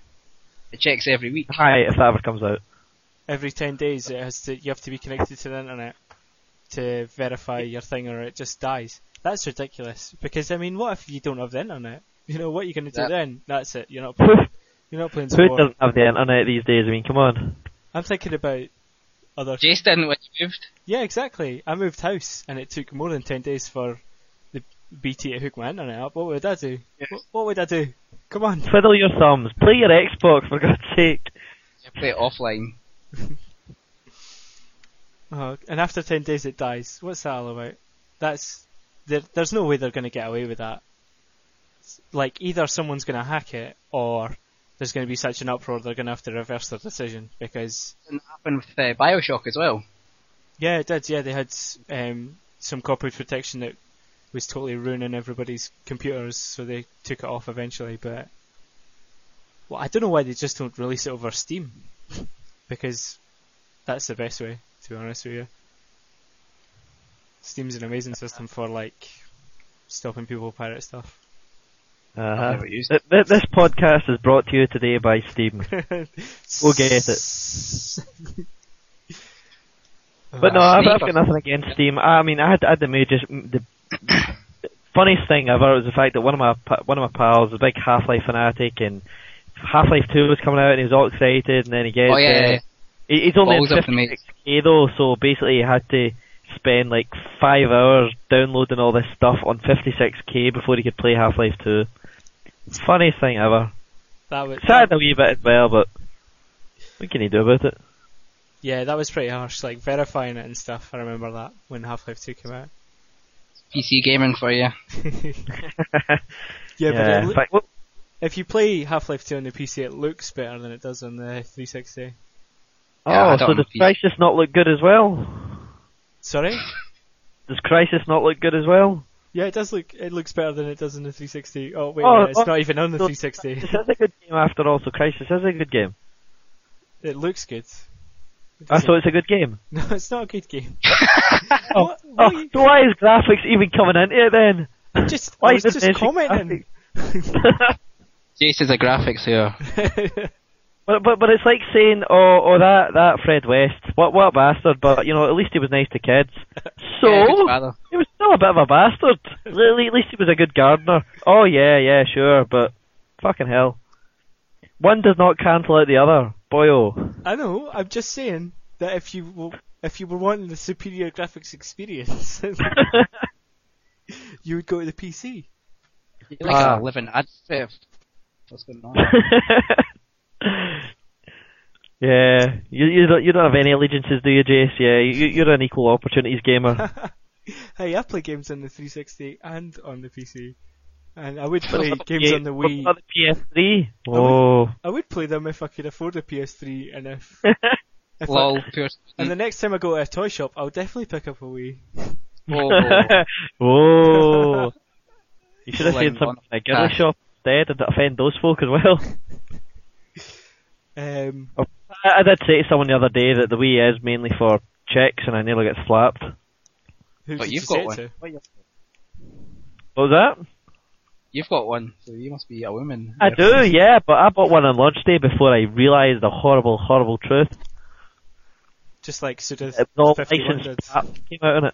It checks every week. Hi, if that ever comes out. every ten days it has to. You have to be connected to the internet to verify your thing, or it just dies. That's ridiculous. Because I mean, what if you don't have the internet? (laughs) You know, what you're you going to do Yeah. then? That's it. You're not. (laughs) playing. You're not playing Who doesn't have the internet these days? I mean, come on. I'm thinking about other. Jace didn't when you moved. Yeah, exactly. I moved house, and it took more than ten days for the BT to hook my internet up. What would I do? Yes. What, what would I do? Come on. Twiddle your thumbs. Play your Xbox for God's sake. You play it offline. (laughs) Oh, and after ten days it dies. What's that all about? That's there, there's no way they're going to get away with that. Like either someone's going to hack it, or there's going to be such an uproar they're going to have to reverse their decision because Didn't happen with uh, Bioshock as well. yeah, it did. Yeah, they had um, some copyright protection that was totally ruining everybody's computers, so they took it off eventually. But well, I don't know why they just don't release it over Steam (laughs) because that's the best way. To be honest with you, Steam's an amazing system for like stopping people pirate stuff. Uh-huh. Th- th- this podcast is brought to you today by Steam. (laughs) We'll get it. But no, I've, I've got nothing against Steam. I mean, I had, I had the major, the (coughs) funniest thing ever was the fact that one of my one of my pals was a big Half Life fanatic, and Half Life Two was coming out, and he was all excited, and then he gets, Oh yeah, uh, yeah. he's only Balls in up the mate. 56k though, so basically he had to spend like five hours downloading all this stuff on 56k before he could play Half Life Two. Funniest thing ever. that was Sad a wee bit as well, but what can you do about it? yeah, that was pretty harsh. Like verifying it and stuff. I remember that when Half Life Two came out. PC gaming for you. (laughs) Yeah, but yeah. it in fact, if you play Half Life Two on the PC, it looks better than it does on the 360. Yeah, oh, so don't does. Crysis not look good as well? Sorry? Does Crysis not look good as well? Yeah, it does look. It looks better than it does in the 360. Oh wait, a Oh, minute, it's oh, not even on the so- 360. This is a good game after all, so Crysis is a good game. It looks good. It I doesn't- thought it's a good game. (laughs) No, it's not a good game. (laughs) Oh, What- oh, you- so why is graphics even coming into it then? I'm just, (laughs) Why I was is just it commenting. Jace is a graphics here. But, but but it's like saying, oh oh that that Fred West, what what a bastard. But you know, at least he was nice to kids. (laughs) So Yeah, he was still a bit of a bastard. (laughs) At least he was a good gardener. Oh yeah yeah sure, but fucking hell, one does not cancel out the other. Boyo. I know. I'm just saying that if you w- if you were wanting the superior graphics experience, (laughs) you would go to the PC. You're like Ah. a living ad. uh, What's going on? Yeah, you you don't you don't have any allegiances, do you, Jace? Yeah, you, you're an equal opportunities gamer. (laughs) hey, I play games on the 360 and on the PC, and I would play games on the Wii. about the PS3? Oh. I would play them if I could afford a PS3, and if, (laughs) if Lol, pure. and the next time I go to a toy shop, I'll definitely pick up a Wii. Oh, (laughs) oh. You should have Like said something one- in a girly ah. shop instead and offend those folk as well. Um, I, I did say to someone the other day that the Wii is mainly for chicks and I nearly got slapped. who But you've you got one. to? What was that? You've got one, so you must be a woman. I do, yeah, but I bought one on launch day before I realised the horrible, horrible truth. Just like Suda It all licensed came out in it.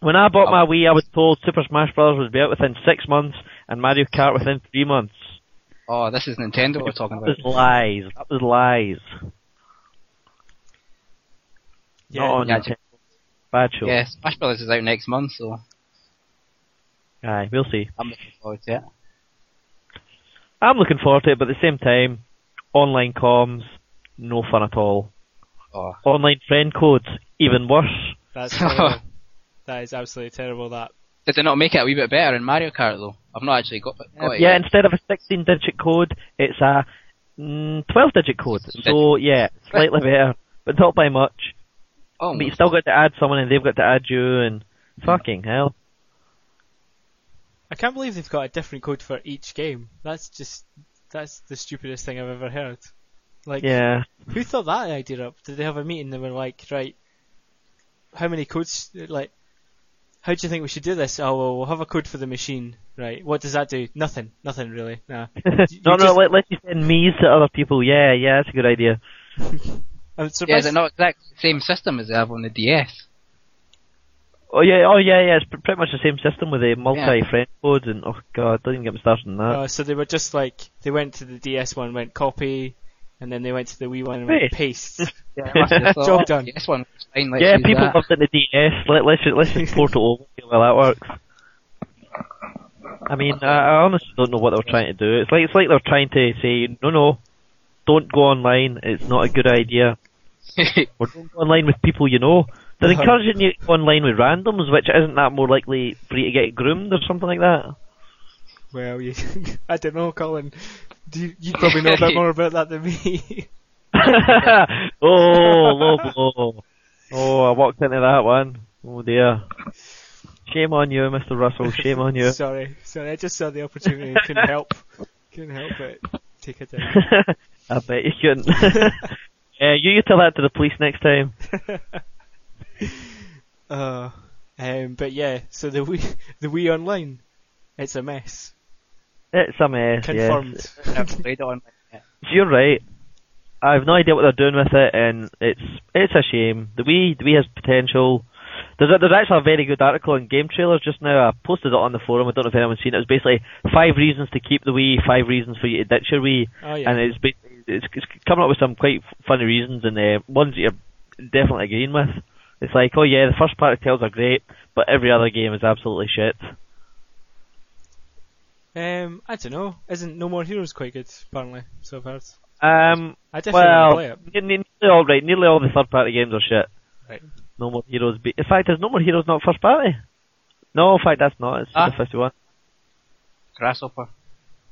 When I bought my Wii, I was told Super Smash Bros. would be out within six months and Mario Kart within three months. Oh, this is Nintendo we're talking That about. was lies. That was lies. Yeah, Not on yeah, Nintendo. Bad show. Yeah, Smash Brothers is out next month, so Aye, we'll see. I'm looking forward to it. I'm looking forward to it, but at the same time, online comms, no fun at all. Oh, Online friend codes, even worse. That's terrible. (laughs) that is absolutely terrible. That did they not make it a wee bit better in Mario Kart though? I've not actually got, got it yeah, yet. instead of a 16 digit code, it's a mm, 12 digit code. So yeah, slightly better, but not by much. Oh, But you still got to add someone and they've got to add you and hmm. fucking hell. I can't believe they've got a different code for each game. That's just that's the stupidest thing I've ever heard. Like, Yeah. who thought that idea up? Did they have a meeting? They were like, right, how many codes? Like, how do you think we should do this? Oh, well, we'll have a code for the machine. Right. What does that do? Nothing. Nothing really. Nah. (laughs) no, you no, just- let, let you send me's to other people. Yeah, yeah, that's a good idea. (laughs) I'm yeah, surprised. is it not exactly the same system as they have on the DS? Oh yeah, oh yeah, yeah. It's pr- pretty much the same system with the multi-friend codes and oh god, don't even get me started on that. Uh, so they were just like they went to the DS one, went copy, and then they went to the Wii one and went paste. (laughs) Yeah, I must have thought, Job done. This one was fine. Let's yeah, people that. loved it in the DS. Let, let's just, let's just port it over. See how that works. I mean, I, I honestly don't know what they were trying to do. It's like it's like they're trying to say, no, no, don't go online. It's not a good idea. (laughs) Or don't go online with people you know. They're (laughs) encouraging you to go online with randoms, which isn't that more likely for you to get groomed or something like that. Well, you, (laughs) I don't know, Colin. Do you, you probably know a bit (laughs) more about that than me. (laughs) oh, low blow. Oh, I walked into that one. Oh dear. Shame on you, Mr. Russell. Shame on you. sorry, sorry. I just saw the opportunity and couldn't help. Couldn't help it. take it down. I bet you couldn't. yeah, you, you tell that to the police next time. uh, um, but yeah, so the Wii, the Wii Online, it's a mess. It's a mess. Confirmed. Yes. Never played on. You're right. I have no idea what they're doing with it, and it's it's a shame. The Wii, the Wii has potential. There's a, there's actually a very good article on Game Trailers just now. I posted it on the forum. I don't know if anyone's seen it. It's basically five reasons to keep the Wii, five reasons for you to ditch your Wii, Oh yeah. and it's, it's it's coming up with some quite funny reasons and uh, ones that you're definitely agreeing with. It's like, oh yeah, the first party tales are great, but every other game is absolutely shit. Um, I don't know. Isn't No More Heroes quite good? Apparently, so I've heard. Um, I definitely well, play it. ne- ne- nearly all right. Nearly all the third party games are shit. Right. No more heroes. Be- in fact, is No More Heroes not first party? No, in fact, that's not. It's Ah. the 51. Grasshopper.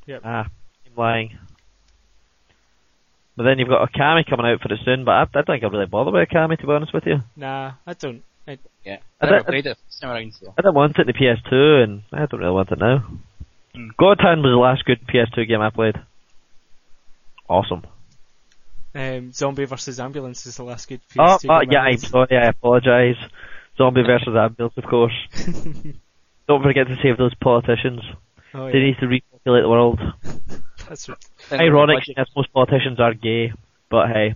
Yep. Ah, I'm lying. But then you've got Okami coming out for it soon, but I, I don't think I'd really bother with Okami, to be honest with you. Nah, I don't. I, Yeah. I I never don't- played it. It's never around so. I didn't want it in the PS2, and I don't really want it now. Hmm. God Hand was the last good PS2 game I played. Awesome. um, Zombie versus Ambulance is the last good Oh, PS2 oh game yeah, I I'm sorry, I apologise. Zombie versus Ambulance, of course. (laughs) Don't forget to save those politicians. oh, They need to repopulate the world. (laughs) That's right. Ironic, as most politicians are gay, but hey,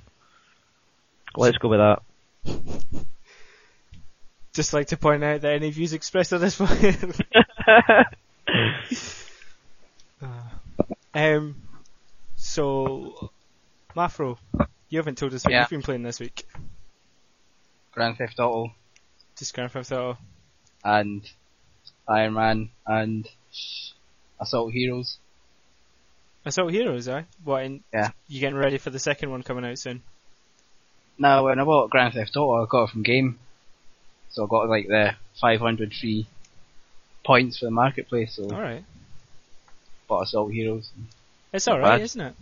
let's go with that. Just like to point out that any views expressed on this one. (laughs) um, so, Mafro, you haven't told us what Yeah. you've been playing this week. Grand Theft Auto Just Grand Theft Auto. and Iron Man and Assault Heroes. Assault Heroes, eh? What? And Yeah. You getting ready for the second one coming out soon? Now, when I bought Grand Theft Auto, I got it from Game, so I got like the 500 free points for the marketplace. So All right. Bought Assault Heroes. It's all right, isn't it?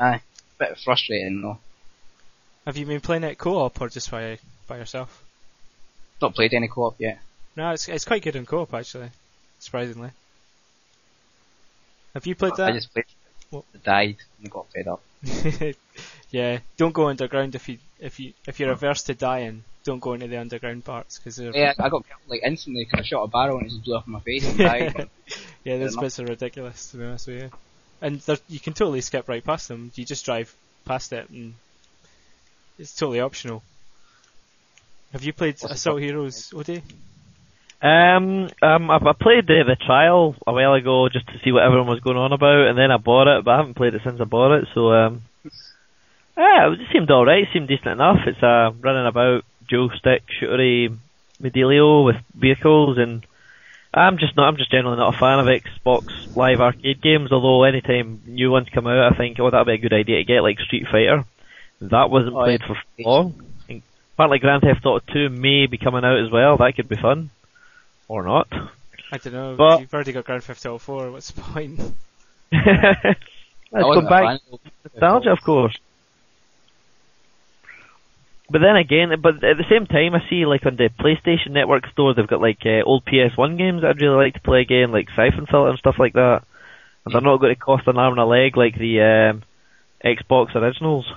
Aye, bit frustrating though. Have you been playing it co-op or just by by yourself? Not played any co-op yet. No, it's it's quite good in co-op actually, surprisingly. Have you played I that? just played. What? Died and got fed up. (laughs) yeah, don't go underground if you if you if you're averse to dying. Don't go into the underground parts because they're Yeah, I got killed like instantly because I shot a barrel and it just blew up in my face and died. (laughs) yeah, those bits are ridiculous to be honest with you. And they're- you can totally skip right past them. You just drive past it and it's totally optional. Have you played What's Assault point? Heroes, Odie? Um, um, I, I played the, the trial a while ago just to see what everyone was going on about, and then I bought it, but I haven't played it since I bought it. So, um, (laughs) yeah, it seemed all right. Seemed decent enough. It's uh, running about dual stick shootery Medelio with vehicles, and I'm just not. I'm just generally not a fan of Xbox Live Arcade games. Although anytime new ones come out, I think oh that'd be a good idea to get like Street Fighter. That wasn't Oh, played yeah. for long. Apparently, Grand Theft Auto 2 may be coming out as well. That could be fun, or not. I don't know. But- You've already got Grand Theft Auto 4. What's the point? (laughs) Let's go a back fan nostalgia, of course. But then again, but at the same time, I see like on the PlayStation Network store, they've got like uh, old PS1 games that I'd really like to play again, like Siphon Filter and stuff like that. And they're not going to cost an arm and a leg like the um, Xbox originals.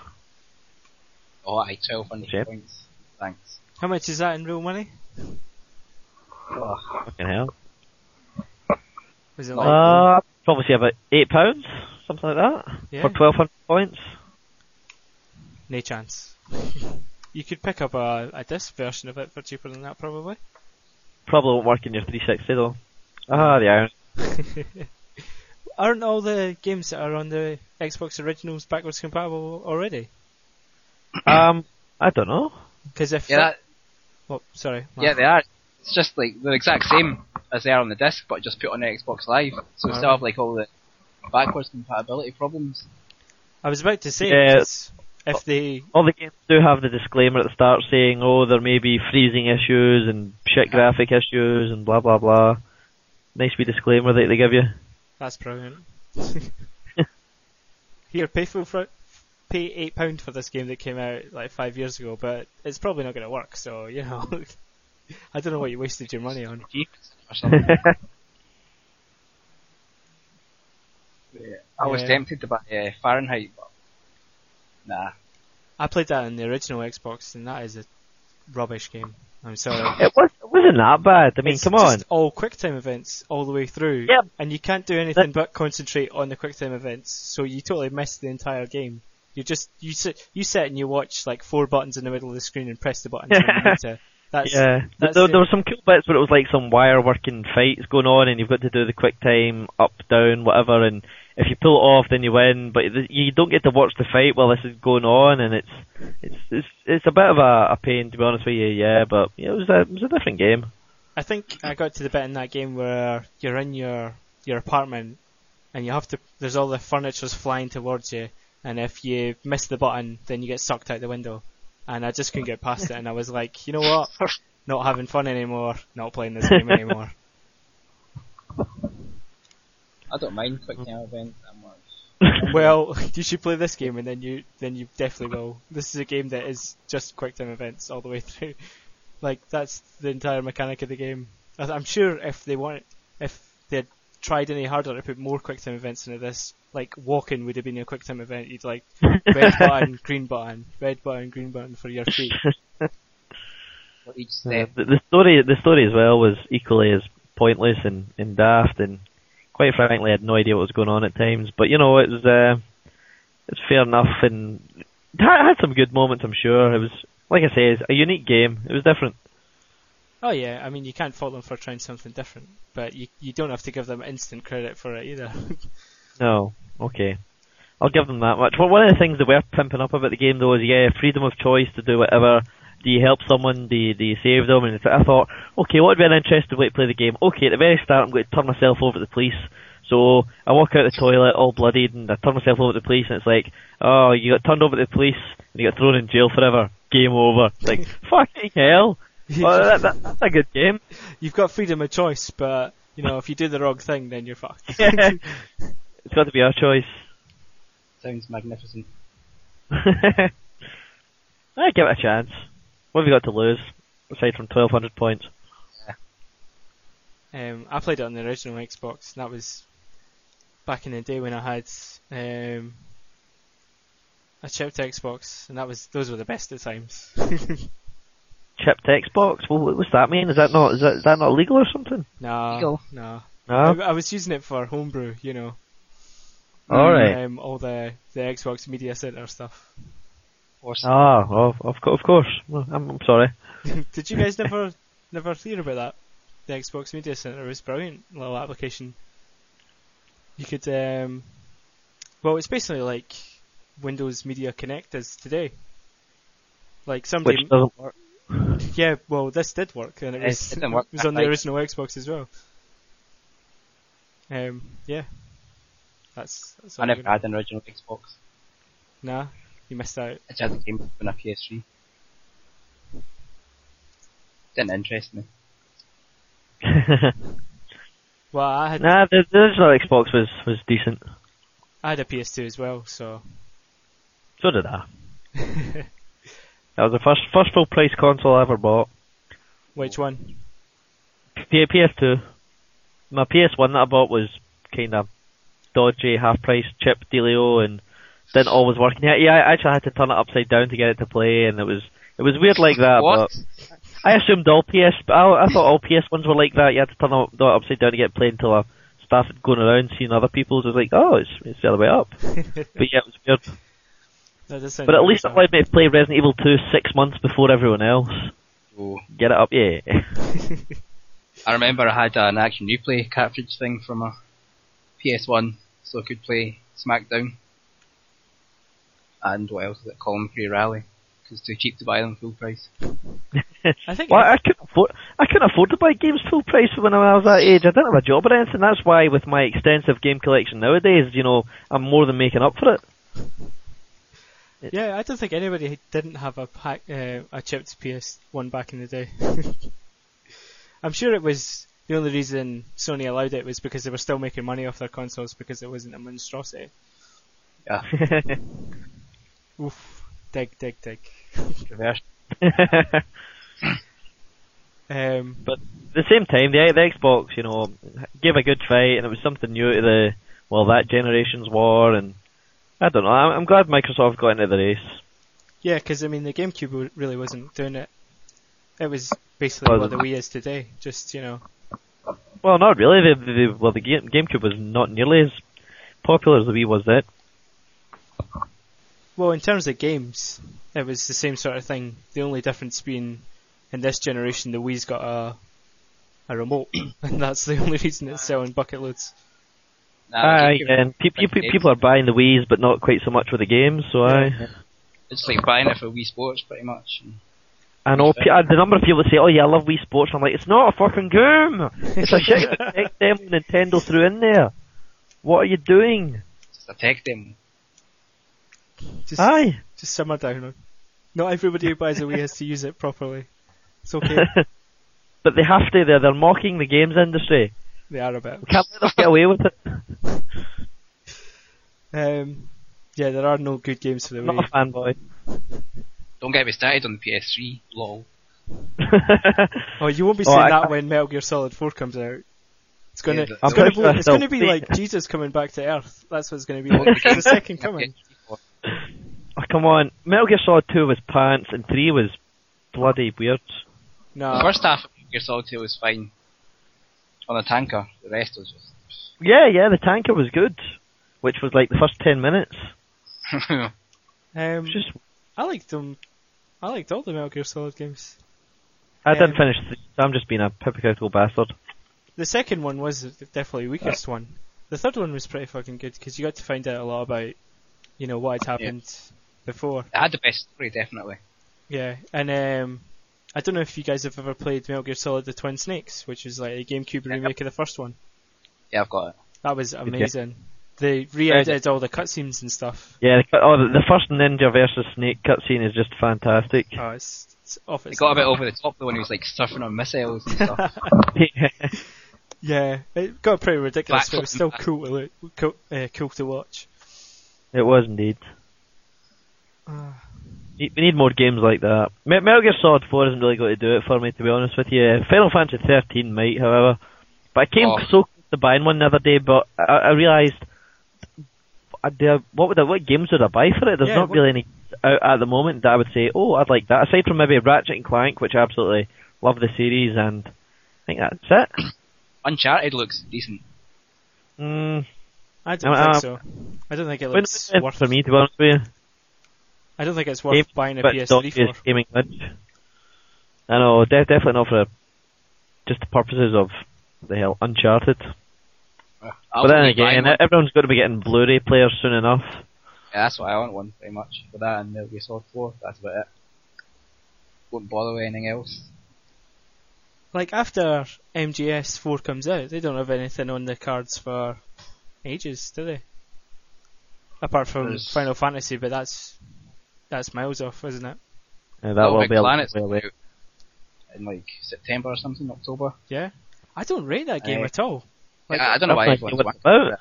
Oh, I 1200 Yep. points. Thanks. How much is that in real money? Oh, Fucking hell. Was it like Uh, probably about eight pounds, something like that, yeah? for twelve hundred points. No chance. (laughs) you could pick up a, a disc version of it for cheaper than that, probably. Probably won't work in your 360 though. Ah, the iron. (laughs) Aren't all the games that are on the Xbox originals backwards compatible already? Um, I don't know. Because if Yeah, that, oh, sorry, yeah, they are. It's just like the exact same as they are on the disc, but just put on the Xbox Live. So we still have like all the backwards compatibility problems. I was about to say Yeah. 'Cause if they All the games do have the disclaimer at the start saying, oh, there may be freezing issues and shit graphic issues and blah blah blah. Nice wee disclaimer that they give you. That's brilliant. (laughs) Here, pay full for pay eight pound for this game that came out like five years ago, but it's probably not going to work. So you know, (laughs) I don't know what you wasted your money on. (laughs) Yeah. I was Yeah. tempted to buy uh, Fahrenheit, but nah. I played that on the original Xbox, and that is a rubbish game. I'm sorry. (laughs) It was it wasn't that bad. I mean, it's come on. just all QuickTime events all the way through. Yep. And you can't do anything but concentrate on the QuickTime events, so you totally miss the entire game. You just you sit you sit and you watch like four buttons in the middle of the screen and press the buttons when you need to. (laughs) That's Yeah, that's there, there were some cool bits where it was like some wire working fights going on, and you've got to do the quick time up, down, whatever. And if you pull it off, then you win. But you don't get to watch the fight while this is going on, and it's it's it's, it's a bit of a, a pain to be honest with you. Yeah, but yeah, it was a it was a different game. I think I got to the bit in that game where you're in your your apartment and you have to. There's all the furniture's flying towards you, and if you miss the button, then you get sucked out the window. And I just couldn't get past it, and I was like, you know what? (laughs) Not having fun anymore. Not playing this game anymore. (laughs) I don't mind mm-hmm. quick time events that much. (laughs) (laughs) well, you should play this game, and then you then you definitely will. This is a game that is just quick time events all the way (laughs) through. Like that's the entire mechanic of the game. I- I'm sure if they want, if they had tried any harder to put more quick time events into this, like walking would have been a quick time event. You'd like red button, green button, red button, green button for your feet. Each Yeah, step. the, the story the story as well was equally as pointless and, and daft, and quite frankly, I had no idea what was going on at times. But you know, it was uh, it's fair enough, and I had some good moments. I'm sure it was like I say, it's a unique game. It was different. Oh yeah, I mean you can't fault them for trying something different, but you you don't have to give them instant credit for it either. (laughs) No, okay. I'll give them that much. Well, one of the things that we're pimping up about the game though is yeah, freedom of choice to do whatever. Do you help someone? Do you, do you save them? And I thought, okay, what would be an interesting way to play the game? Okay, at the very start, I'm going to turn myself over to the police. So I walk out the toilet all bloodied and I turn myself over to the police and it's like, oh, you got turned over to the police and you got thrown in jail forever. Game over. It's like, (laughs) fucking hell. Well, (laughs) that, that, that's a good game. You've got freedom of choice, but you know if you do the wrong thing, then you're fucked. (laughs) it's got to be our choice. Sounds magnificent. I give it a chance. What have you got to lose aside from 1200 points? Um, I played it on the original Xbox. And that was back in the day when I had um, a chipped Xbox, and that was those were the best of times. (laughs) Chipped Xbox? Well, does that mean? Is that not is that, is that not legal or something? no, Legal. no. No. I, I was using it for homebrew, you know. All right. Um, all the the Xbox Media Center stuff. Or Ah, oh, of, of course. Well, I'm, I'm sorry. (laughs) Did you guys never never hear about that? The Xbox Media Center was brilliant little application. You could um, well, it's basically like Windows Media Connect is today. Like somebody, Which doesn't work. (laughs) yeah, well, this did work, and it It was didn't work it was on the original Xbox as well. Um, yeah, that's. that's I never had an original Xbox. Nah, you missed out. I just had the game on a PS3. Didn't interest me. (laughs) Well, I had nah, the, the original Xbox was, was decent. I had a PS2 as well, so So did I. (laughs) That was the first first full price console I ever bought. which one? P- PS2. My PS1 that I bought was kind of dodgy, half price chip dealio, and didn't always work. Yeah, yeah, I actually had to turn it upside down to get it to play, and it was it was weird like that. What? But I assumed all PS, I, I thought all PS ones were like that. You had to turn it upside down to get it played until I started going around seeing other people's. I was like, oh, it's it's the other way up. (laughs) but yeah, it was weird. That does sound But at least it fun. allowed me to play Resident Evil 2 six months before everyone else. Oh, Get it up, yeah. (laughs) I remember I had an action replay cartridge thing from a PS1, so I could play SmackDown. And what else is it? Colin McRae Rally. 'cause it's too cheap to buy them full price. (laughs) I think Well, I couldn't afford. I couldn't afford to buy games full price when I was that age. I didn't have a job or anything. That's why, with my extensive game collection nowadays, you know, I'm more than making up for it. yeah, I don't think anybody didn't have a pack, uh, a chipped PS1 back in the day. (laughs) I'm sure it was the only reason Sony allowed it was because they were still making money off their consoles because it wasn't a monstrosity. Yeah, (laughs) Oof, dig, dig, dig. reverse. Um, But at the same time, the, the Xbox, you know, gave a good fight, and it was something new to the well that generation's war, and I don't know. I'm, I'm glad Microsoft got into the race. yeah, because I mean the GameCube really wasn't doing it. It was basically what the Wii is today. Just you know, Well, not really. The, the, well, the game, GameCube was not nearly as popular as the Wii was then. Well in terms of games, it was the same sort of thing. The only difference being in this generation the Wii's got a a remote, (coughs) and that's the only reason it's selling bucket loads. Nah, Aye, GameCube- and pe- pe- pe- people are buying the Wii's, but not quite so much with the games. So I, It's like buying it for Wii Sports, pretty much. I know pe- uh, the number of people that say, "Oh yeah, I love Wii Sports." I'm like, it's not a fucking game. It's a shit tech (laughs) demo Nintendo threw in there. What are you doing? Just a tech demo. Just, Aye. just simmer down. Not everybody who buys a Wii has to use it properly. It's okay. (laughs) but they have to. They're they're mocking the games industry. they are a bit. We can't let them get away with it. Um, yeah, there are no good games for the I'm Wii. not a fanboy. Don't get me started on the PS3. Lol. (laughs) Oh, you won't be Oh, saying I- that I- when Metal Gear Solid 4 comes out. It's gonna, Yeah, the- it's I'm gonna, pretty sure I be, it's gonna (laughs) be see like. Jesus coming back to Earth. That's what it's gonna be like. It's the second coming. Oh, come on, Metal Gear Solid 2 was pants, and 3 was bloody weird. The No, first half of Metal Gear Solid 2 was fine. On a tanker. The rest was just. Yeah, yeah, the tanker was good, which was like the first 10 minutes. (laughs) um, just I liked them. I liked all the Metal Gear Solid games. I didn't Um, finish. Three, so I'm just being a hypocritical bastard. The second one was definitely the weakest one. The third one was pretty fucking good because you got to find out a lot about, you know, what had happened before. it had the best story, definitely. Yeah, and um, I don't know if you guys have ever played Metal Gear Solid: The Twin Snakes, which is like a GameCube remake of the first one. Yeah, I've got it. That was amazing. They re-edited all the cutscenes and stuff. Yeah, the, oh, the, the first Ninja versus Snake cutscene is just fantastic. Oh, it's, it's off It its. got a bit over the top though when he was like surfing on missiles and stuff. (laughs) yeah, it got pretty ridiculous, but it was still cool to look, cool, uh, cool to watch. It was indeed. Ah. We we need more games like that. Me- Metal Gear Solid 4 isn't really going to do it for me, to be honest with you. Final Fantasy 13 might, however. But I came Oh. so close to buying one the other day, but I, I realised, I, do- what would I, what games would I buy for it? There's Yeah, not what- really any out at the moment that I would say, oh, I'd like that. Aside from maybe Ratchet and Clank, which I absolutely love the series, and I think that's it. (clears throat) Uncharted looks decent. Mm, I don't Um, think um, so. I don't think it looks when- worth. for me, to be honest with you. I don't think it's worth Game- buying a PS3 for. gaming glitch. I know, de- definitely not for just the purposes of the hell Uncharted. Uh, but then again, everyone's going to be getting Blu-ray players soon enough. Yeah, that's why I want one, pretty much. For that and Metal Gear Solid 4, that's about it. Won't bother with anything else. Like after MGS 4 comes out, they don't have anything on the cards for ages, do they? Apart from There's- Final Fantasy, but that's that's miles off, isn't it? Uh, that Little will Big be a Planet's way away. out in like September or something, October. Yeah. I don't rate that game Aye. at all. Like, yeah, I don't know why I've no everyone's idea what wanting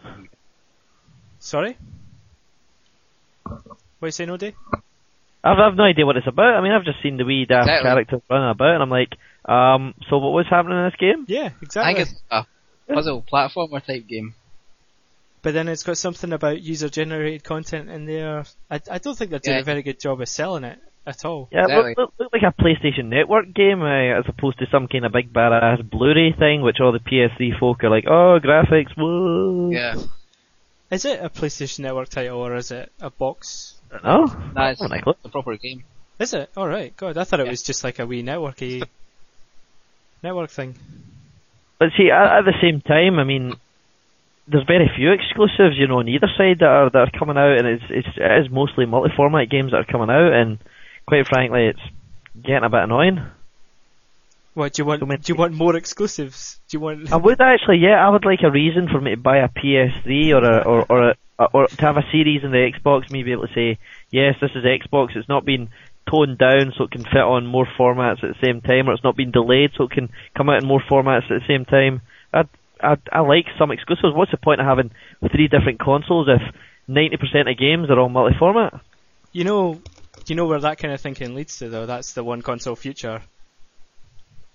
it's Sorry. What you say, no day? I've, I've no idea what it's about. I mean, I've just seen the wee daft Exactly. characters running about, and I'm like, um, so what was happening in this game? Yeah, exactly. I exactly. think it's a puzzle platformer type game. But then it's got something about user-generated content in there. I, I don't think they're doing Yeah. a very good job of selling it at all. Yeah, it Exactly. looked, looked, looked like a PlayStation Network game, uh, as opposed to some kind of big badass Blu-ray thing, which all the PS3 folk are like, oh, graphics, whoa. Yeah. Is it a PlayStation Network title or is it a box? I don't know. Nah, it's Oh, a proper game. Is it? Alright, God, I thought it Yeah. was just like a wee networky network thing. But see, at, at the same time, I mean, there's very few exclusives, you know, on either side that are that are coming out, and it's it's it is mostly multi-format games that are coming out, and quite frankly, it's getting a bit annoying. What do you want? So many- do you want more exclusives? Do you want? I would actually, yeah, I would like a reason for me to buy a PS3 or a or or a, or to have a series in the Xbox, me be able to say, yes, this is Xbox. It's not been toned down so it can fit on more formats at the same time, or it's not been delayed so it can come out in more formats at the same time. I I I like some exclusives. What's the point of having three different consoles if 90% of games are all multi-format? You know, you know where that kind of thinking leads to, though. That's the one console future.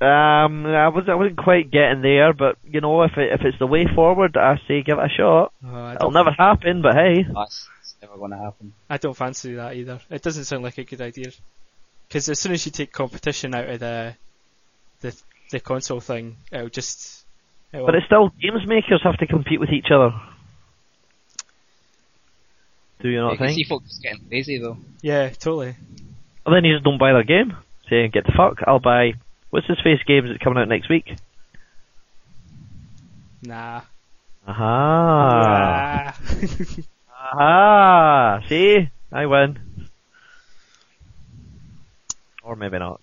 Um, I was I wasn't quite getting there, but you know, if it, if it's the way forward, I say give it a shot. Uh, It'll never happen, but hey. That's, that's never going to happen. I don't fancy that either. It doesn't sound like a good idea. Because as soon as you take competition out of the the the console thing, it'll just. It'll, But it's still games makers have to compete with each other. Do you You not can think? see folks getting lazy though. yeah, totally. Well, then you just don't buy their game. Say, get the fuck. I'll buy. What's his face games that's coming out next week? Nah. Aha. Nah. (laughs) Aha. See, I win. Or maybe not.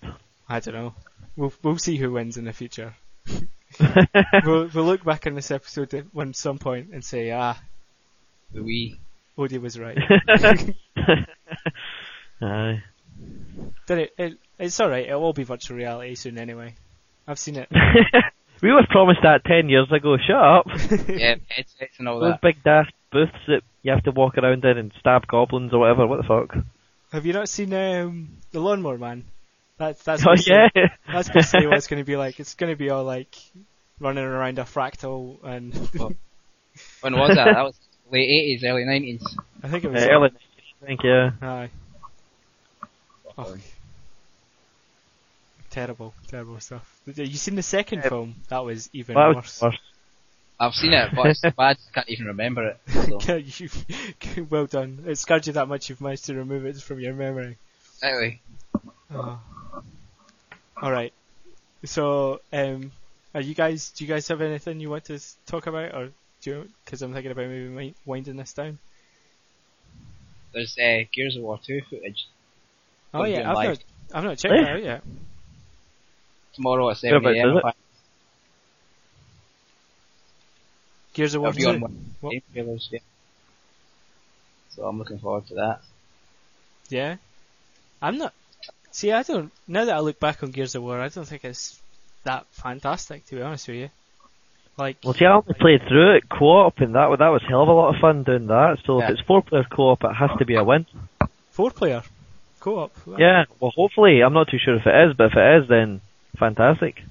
I don't know. We'll we'll see who wins in the future. (laughs) we'll we'll look back on this episode at one some point and say, ah, The Wii. Odie was right. (laughs) Aye. Then it, it it's all right. It'll all be virtual reality soon anyway. I've seen it. (laughs) we were promised that ten years ago. Shut up. Yeah, headsets and all Those that. big daft booths that you have to walk around in and stab goblins or whatever. What the fuck? Have you not seen um, the Lawnmower Man? That's that's Oh basically- yeah. that's basically what it's (laughs) going to be like. It's going to be all like running around a fractal, and (laughs) When was that? That was late 80s, early 90s. I think it Uh, was. early 90s, I think yeah. Aye. Oh. Terrible, terrible stuff. You seen the second Yeah. film? That was even That was worse. worse. I've seen it, but it's so bad I can't even remember it. (laughs) So, well done. It scarred you that much you've managed to remove it from your memory. anyway, Oh. All right. So, um, are you guys? Do you guys have anything you want to talk about, or do? Because I'm thinking about maybe winding this down. there's uh, Gears of War 2 footage Oh Gonna yeah, I've live. not, I've not checked that out yet. tomorrow at 7 Whereabouts is a.m. Gears of War It'll on 2. one What? game trailers, yeah. So I'm looking forward to that. Yeah. I'm not. See, I don't. Now that I look back on Gears of War, I don't think it's that fantastic. To be honest with you, like Well, see, I only played through it co-op, and that that was hell of a lot of fun doing that. So Yeah. if it's four-player co-op, it has to be a win. four player co-op. Yeah. Well, hopefully, I'm not too sure if it is, but if it is, then fantastic.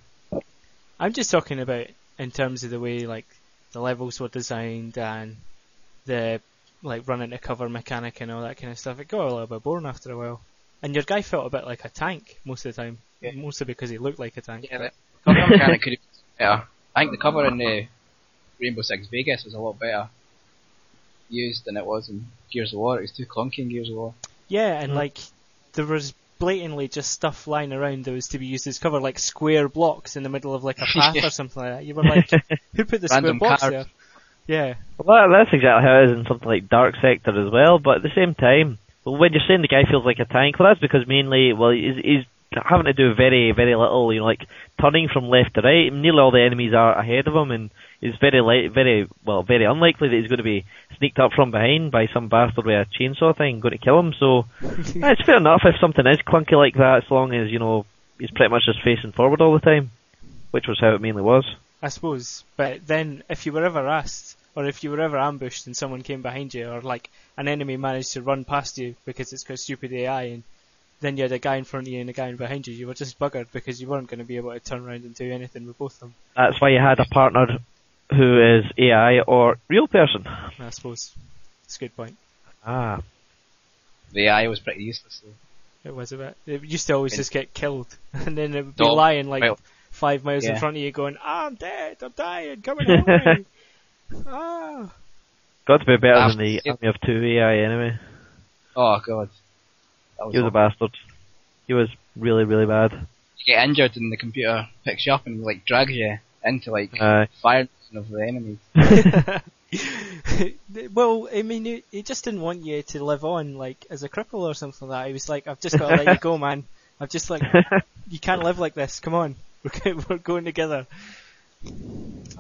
I'm just talking about in terms of the way like the levels were designed and the like running to cover mechanic and all that kind of stuff. It got a little bit boring after a while. And your guy felt a bit like a tank most of the time, Yeah. mostly because he looked like a tank. Yeah, the cover mechanic could have been better. I think the cover in the Rainbow Six Vegas was a lot better used than it was in Gears of War. It was too clunky in Gears of War. Yeah, and Mm. like there was blatantly just stuff lying around that was to be used as cover, like square blocks in the middle of like a (laughs) path Yeah. or something like that. You were like, who put the Random square blocks cards. there? Yeah, Well, that's exactly how it is in something like Dark Sector as well. But at the same time, well, when you're saying the guy feels like a tank, well, that's because mainly, well, he's, he's having to do very, very little. You know, like turning from left to right. Nearly all the enemies are ahead of him, and it's very, li- very, well, very unlikely that he's going to be sneaked up from behind by some bastard with a chainsaw thing going to kill him. So (laughs) it's fair enough if something is clunky like that, as long as you know he's pretty much just facing forward all the time, which was how it mainly was. I suppose. But then, if you were ever asked, or if you were ever ambushed and someone came behind you, or like an enemy managed to run past you because it's got stupid AI, and then you had a guy in front of you and a guy behind you, you were just buggered because you weren't going to be able to turn around and do anything with both of them. That's why you had a partner who is AI or real person. I suppose. It's a good point. Ah. The AI was pretty useless though. It was a bit. It used to always just get killed, (laughs) and then it would be No, lying like well, five miles in front of you, going, "Ah, "I'm dead, I'm dying, come and help me." Ah. Got to be better than the yeah. Army of Two AI anyway. Oh god. Was He was a bastard. He was really, really bad. You get injured and the computer picks you up and like drags you into like Uh, fire of the enemies. (laughs) (laughs) well, I mean, he, he just didn't want you to live on like as a cripple or something like that. He was like, "I've just got to let you go, man. I've just like, (laughs) you can't live like this. Come on, we're going together."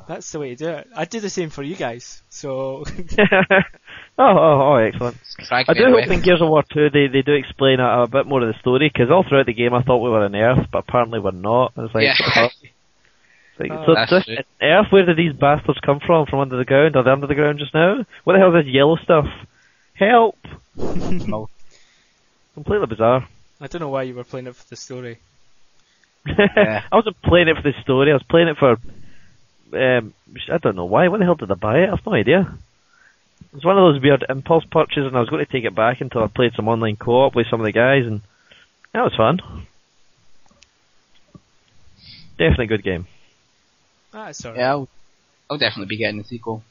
That's the way to do it. I'd do the same for you guys. So (laughs) oh, oh, oh, excellent. Drag I do hope in Gears of War 2 they, they do explain a, a bit more of the story, because all throughout the game I thought we were on Earth, but apparently we're not. It's like, yeah. what the fuck? It's like, Oh, so (laughs) that's this. Earth, where did these bastards come from? From under the ground? Are they under the ground just now? What the hell is this yellow stuff? Help! No. (laughs) Completely bizarre. I don't know why you were playing it for the story. Yeah. I wasn't playing it for the story, I was playing it for, um, I don't know why, when the hell did I buy it? I have no idea. It was one of those weird impulse purchases and I was going to take it back until I played some online co-op with some of the guys and that was fun. Definitely good game. Ah, it's alright. Yeah, I'll, I'll definitely be getting the sequel.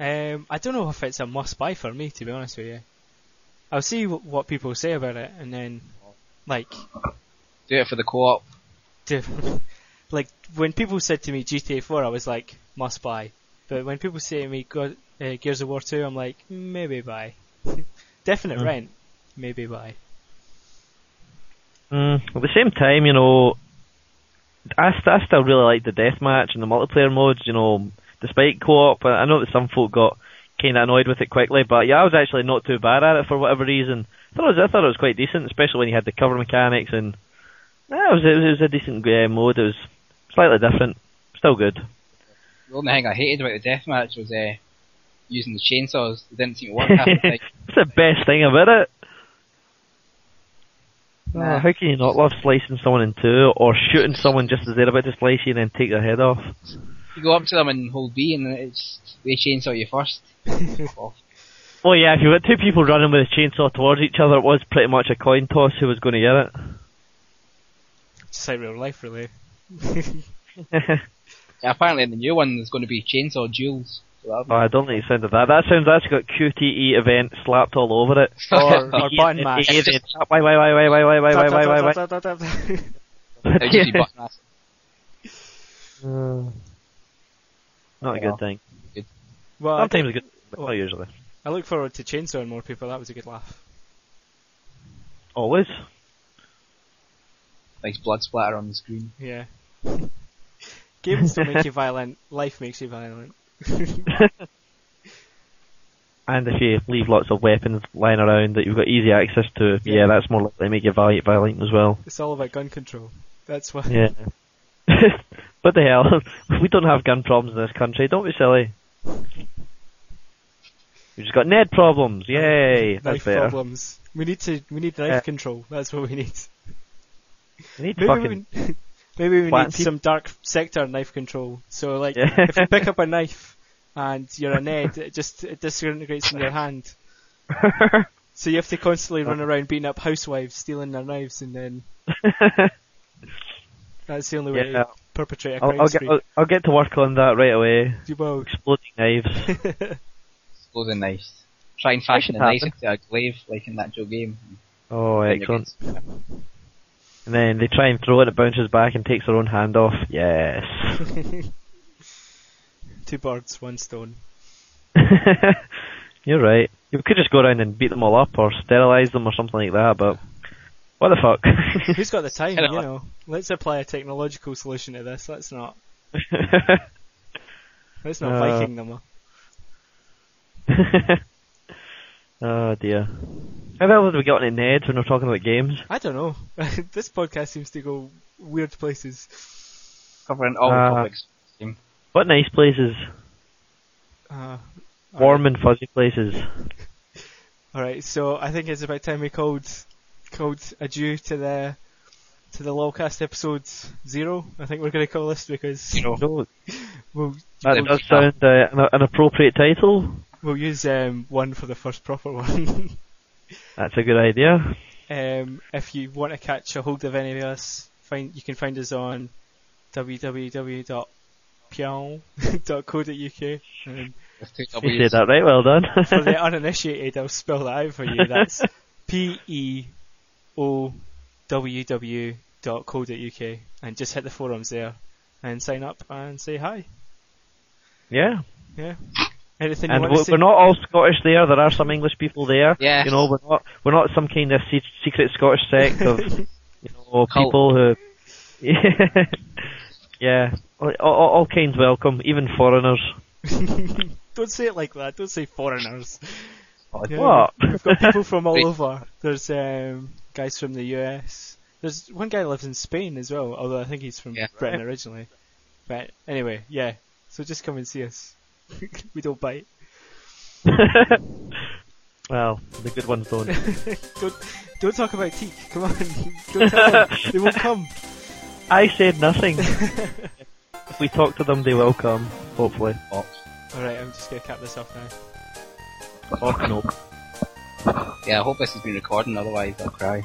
Um, I don't know if it's a must buy for me, to be honest with you. I'll see w- what people say about it, and then, like, Do it for the co-op. (laughs) do, like when people said to me GTA 4, I was like, must buy. But when people say to me Go- uh, Gears of War 2, I'm like, maybe buy. (laughs) Definite Hmm. rent, maybe buy. Mm, at the same time, you know, I, st- I still really like the deathmatch and the multiplayer modes, you know, despite co-op. I I know that some folk got kind of annoyed with it quickly, but yeah, I was actually not too bad at it for whatever reason. I thought it was, I thought it was quite decent, especially when you had the cover mechanics and yeah, it was, it was, it was a decent uh, mode. It was slightly different, still good. The only thing I hated about the deathmatch was uh, using the chainsaws. It didn't seem to work half the (laughs) time. That's the best thing about it. Nah. Oh, how can you not love slicing someone in two or shooting someone just as they're about to slice you and then take their head off? You go up to them and hold B, and it's they chainsaw you first. Off. (laughs) Well, yeah, if you've got two people running with a chainsaw towards each other, it was pretty much a coin toss who was going to get it. Just like real life, really. (laughs) Yeah, apparently in the new one there's going to be chainsaw duels. So oh, I don't like the sound of that. That sounds that's got QTE event slapped all over it. (laughs) Or, (laughs) or button mash. Event. Why, why, why, why, why, why, why, why, why, why, why? It'll just be button mash. Uh, not a good thing. well, I, Sometimes a good, Well, usually. I look forward to chainsawing more people. That was a good laugh. Always. Nice blood splatter on the screen. Yeah. (laughs) Games don't make you (laughs) violent. Life makes you violent. (laughs) And if you leave lots of weapons lying around that you've got easy access to, yeah, Yeah. that's more likely to make you violent, as well. It's all about gun control. That's why. Yeah. what the hell? we don't have gun problems in this country. Don't be silly. We've just got Ned problems. Yay! That's Knife better. problems. We need to. We need knife Yeah. control. That's what we need. We need Maybe fucking. We, maybe we Flat need some Dark Sector knife control. So like, Yeah. if you pick up a (laughs) knife and you're a Ned, it just it disintegrates in your (laughs) hand. (laughs) So you have to constantly run oh. around beating up housewives, stealing their knives, and then that's the only way yeah, to perpetrate a I'll, crime I'll get spree. I'll, I'll get to work on that right away. You will. Exploding knives. Exploding knives. Try and fashion a knife into a glaive like in that Joe game. Oh, Then excellent. Good. And then they try and throw it, it bounces back and takes their own hand off. Yes. (laughs) Two birds, one stone. (laughs) You're right. You could just go around and beat them all up or sterilize them or something like that, but what the fuck? (laughs) Who's got the time? You know, let's apply a technological solution to this. Let's not. Let's not Uh, Viking them. oh dear. How the hell did we get on Ned when we're talking about games? I don't know. (laughs) this podcast seems to go weird places. Covering all Uh, topics. What nice places. Uh, Warm and fuzzy places. (laughs) All right, so I think it's about time we called called adieu to the to the LOLcast episode zero. I think we're going to call this because Zero. (laughs) No, we'll that Zero. does sound uh, an, an appropriate title. we'll use um, one for the first proper one. That's a good idea. um, if you want to catch a hold of any of us, find you can find us on www.peoww.co.uk. Um, With two You W's. said that right, well done. for the (laughs) uninitiated, I'll spell that out for you. That's P E O W W dot co dot uk and just hit the forums there and sign up and say hi. Yeah. Yeah. Anything you And want we're, to we're not all Scottish there. There are some English people there. Yeah. You know, we're not we're not some kind of se- secret Scottish sect of (laughs) you know Cult. people who. (laughs) yeah. All, all, all kinds welcome, even foreigners. (laughs) Don't say it like that. Don't say foreigners. Yeah, What? We've got people from all Wait. over. There's um, guys from the US. There's one guy who lives in Spain as well, although I think he's from Yeah. Britain originally. But anyway, yeah. So just come and see us. (laughs) we don't bite. (laughs) well, the good ones don't. (laughs) don't don't talk about teak. Come on. don't tell them. They won't come. I said nothing. if we talk to them, they will come. Hopefully. Alright, I'm just gonna cap this off now. Oh no. Yeah, I hope this has been recording, otherwise I'll cry.